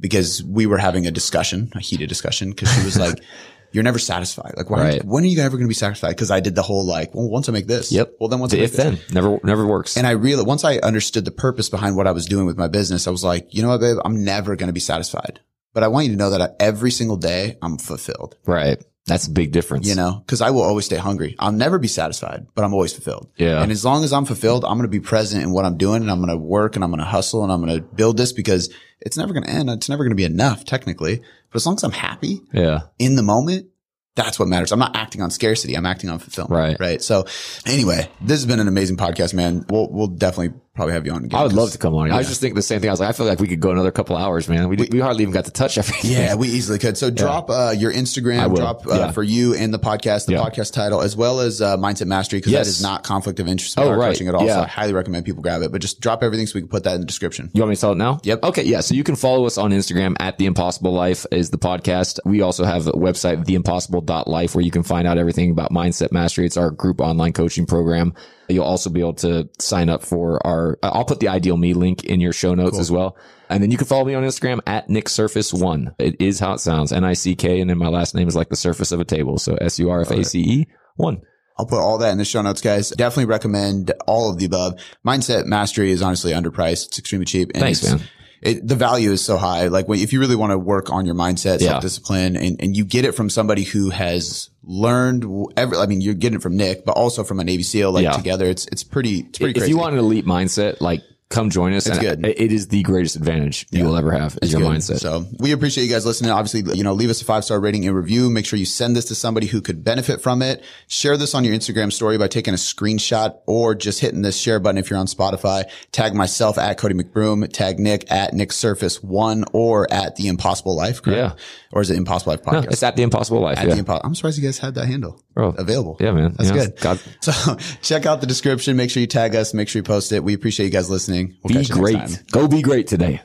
because we were having a discussion, a heated discussion, because she was like, *laughs* you're never satisfied. Like, why, Right. when are you ever going to be satisfied? Cause I did the whole like, well, once I make this. Yep. Well, then once I The make if this. then never never works. And I really, once I understood the purpose behind what I was doing with my business, I was like, you know what, babe, I'm never going to be satisfied. But I want you to know that every single day I'm fulfilled, right. That's a big difference. you know, cause I will always stay hungry. I'll never be satisfied, but I'm always fulfilled. Yeah. And as long as I'm fulfilled, I'm going to be present in what I'm doing and I'm going to work and I'm going to hustle and I'm going to build this because it's never going to end. It's never going to be enough technically. But as long as I'm happy Yeah. in the moment, that's what matters. I'm not acting on scarcity. I'm acting on fulfillment. Right. Right. So anyway, this has been an amazing podcast, man. We'll, we'll definitely probably have you on again. I would love to come on. I was just thinking the same thing. I was like, I feel like we could go another couple hours, man. We, did, we hardly even got to touch everything. Yeah, we easily could. So drop uh, your Instagram, will. drop uh, Yeah. for you and the podcast, the Yeah. podcast title, as well as uh, Mindset Mastery, because Yes. that is not conflict of interest with Oh, our right. coaching at all. So I highly recommend people grab it. But just drop everything so we can put that in the description. You want me to tell it now? Yep. Okay. Yeah. So you can follow us on Instagram at The Impossible Life is the podcast. We also have a website, theimpossible.life, where you can find out everything about Mindset Mastery. It's our group online coaching program. You'll also be able to sign up for our, uh, I'll put the Ideal Me link in your show notes as well. And then you can follow me on Instagram at Nick Surface one. It is how it sounds. N-I-C-K. And then my last name is like the surface of a table. So S-U-R-F-A-C-E one. I'll put all that in the show notes, guys. Definitely recommend all of the above. Mindset Mastery is honestly underpriced. It's extremely cheap. And Thanks, man. It, the value is so high. Like if you really want to work on your mindset, Yeah. self discipline, and, and you get it from somebody who has learned every, I mean, you're getting it from Nick, but also from a Navy SEAL, like Yeah. together. It's, it's pretty, it's pretty if crazy. you want an elite mindset, like come join us. It's And good. It is the greatest advantage you will ever have is your Good. mindset. So we appreciate you guys listening. Obviously, you know, leave us a five star rating and review. Make sure you send this to somebody who could benefit from it. Share this on your Instagram story by taking a screenshot or just hitting this share button if you're on Spotify. Tag myself at Cody McBroom. Tag Nick at Nick Surface One or at The Impossible Life. Correct? Yeah. Or is it Impossible Life No, Podcast? it's at the impossible life. at yeah. the Impo- I'm surprised you guys had that handle Bro. available. yeah, man. That's know, good. God, *laughs* So check out the description. Make sure you tag us. Make sure you post it. We appreciate you guys listening. We'll be catch you next great. time. Go be great today.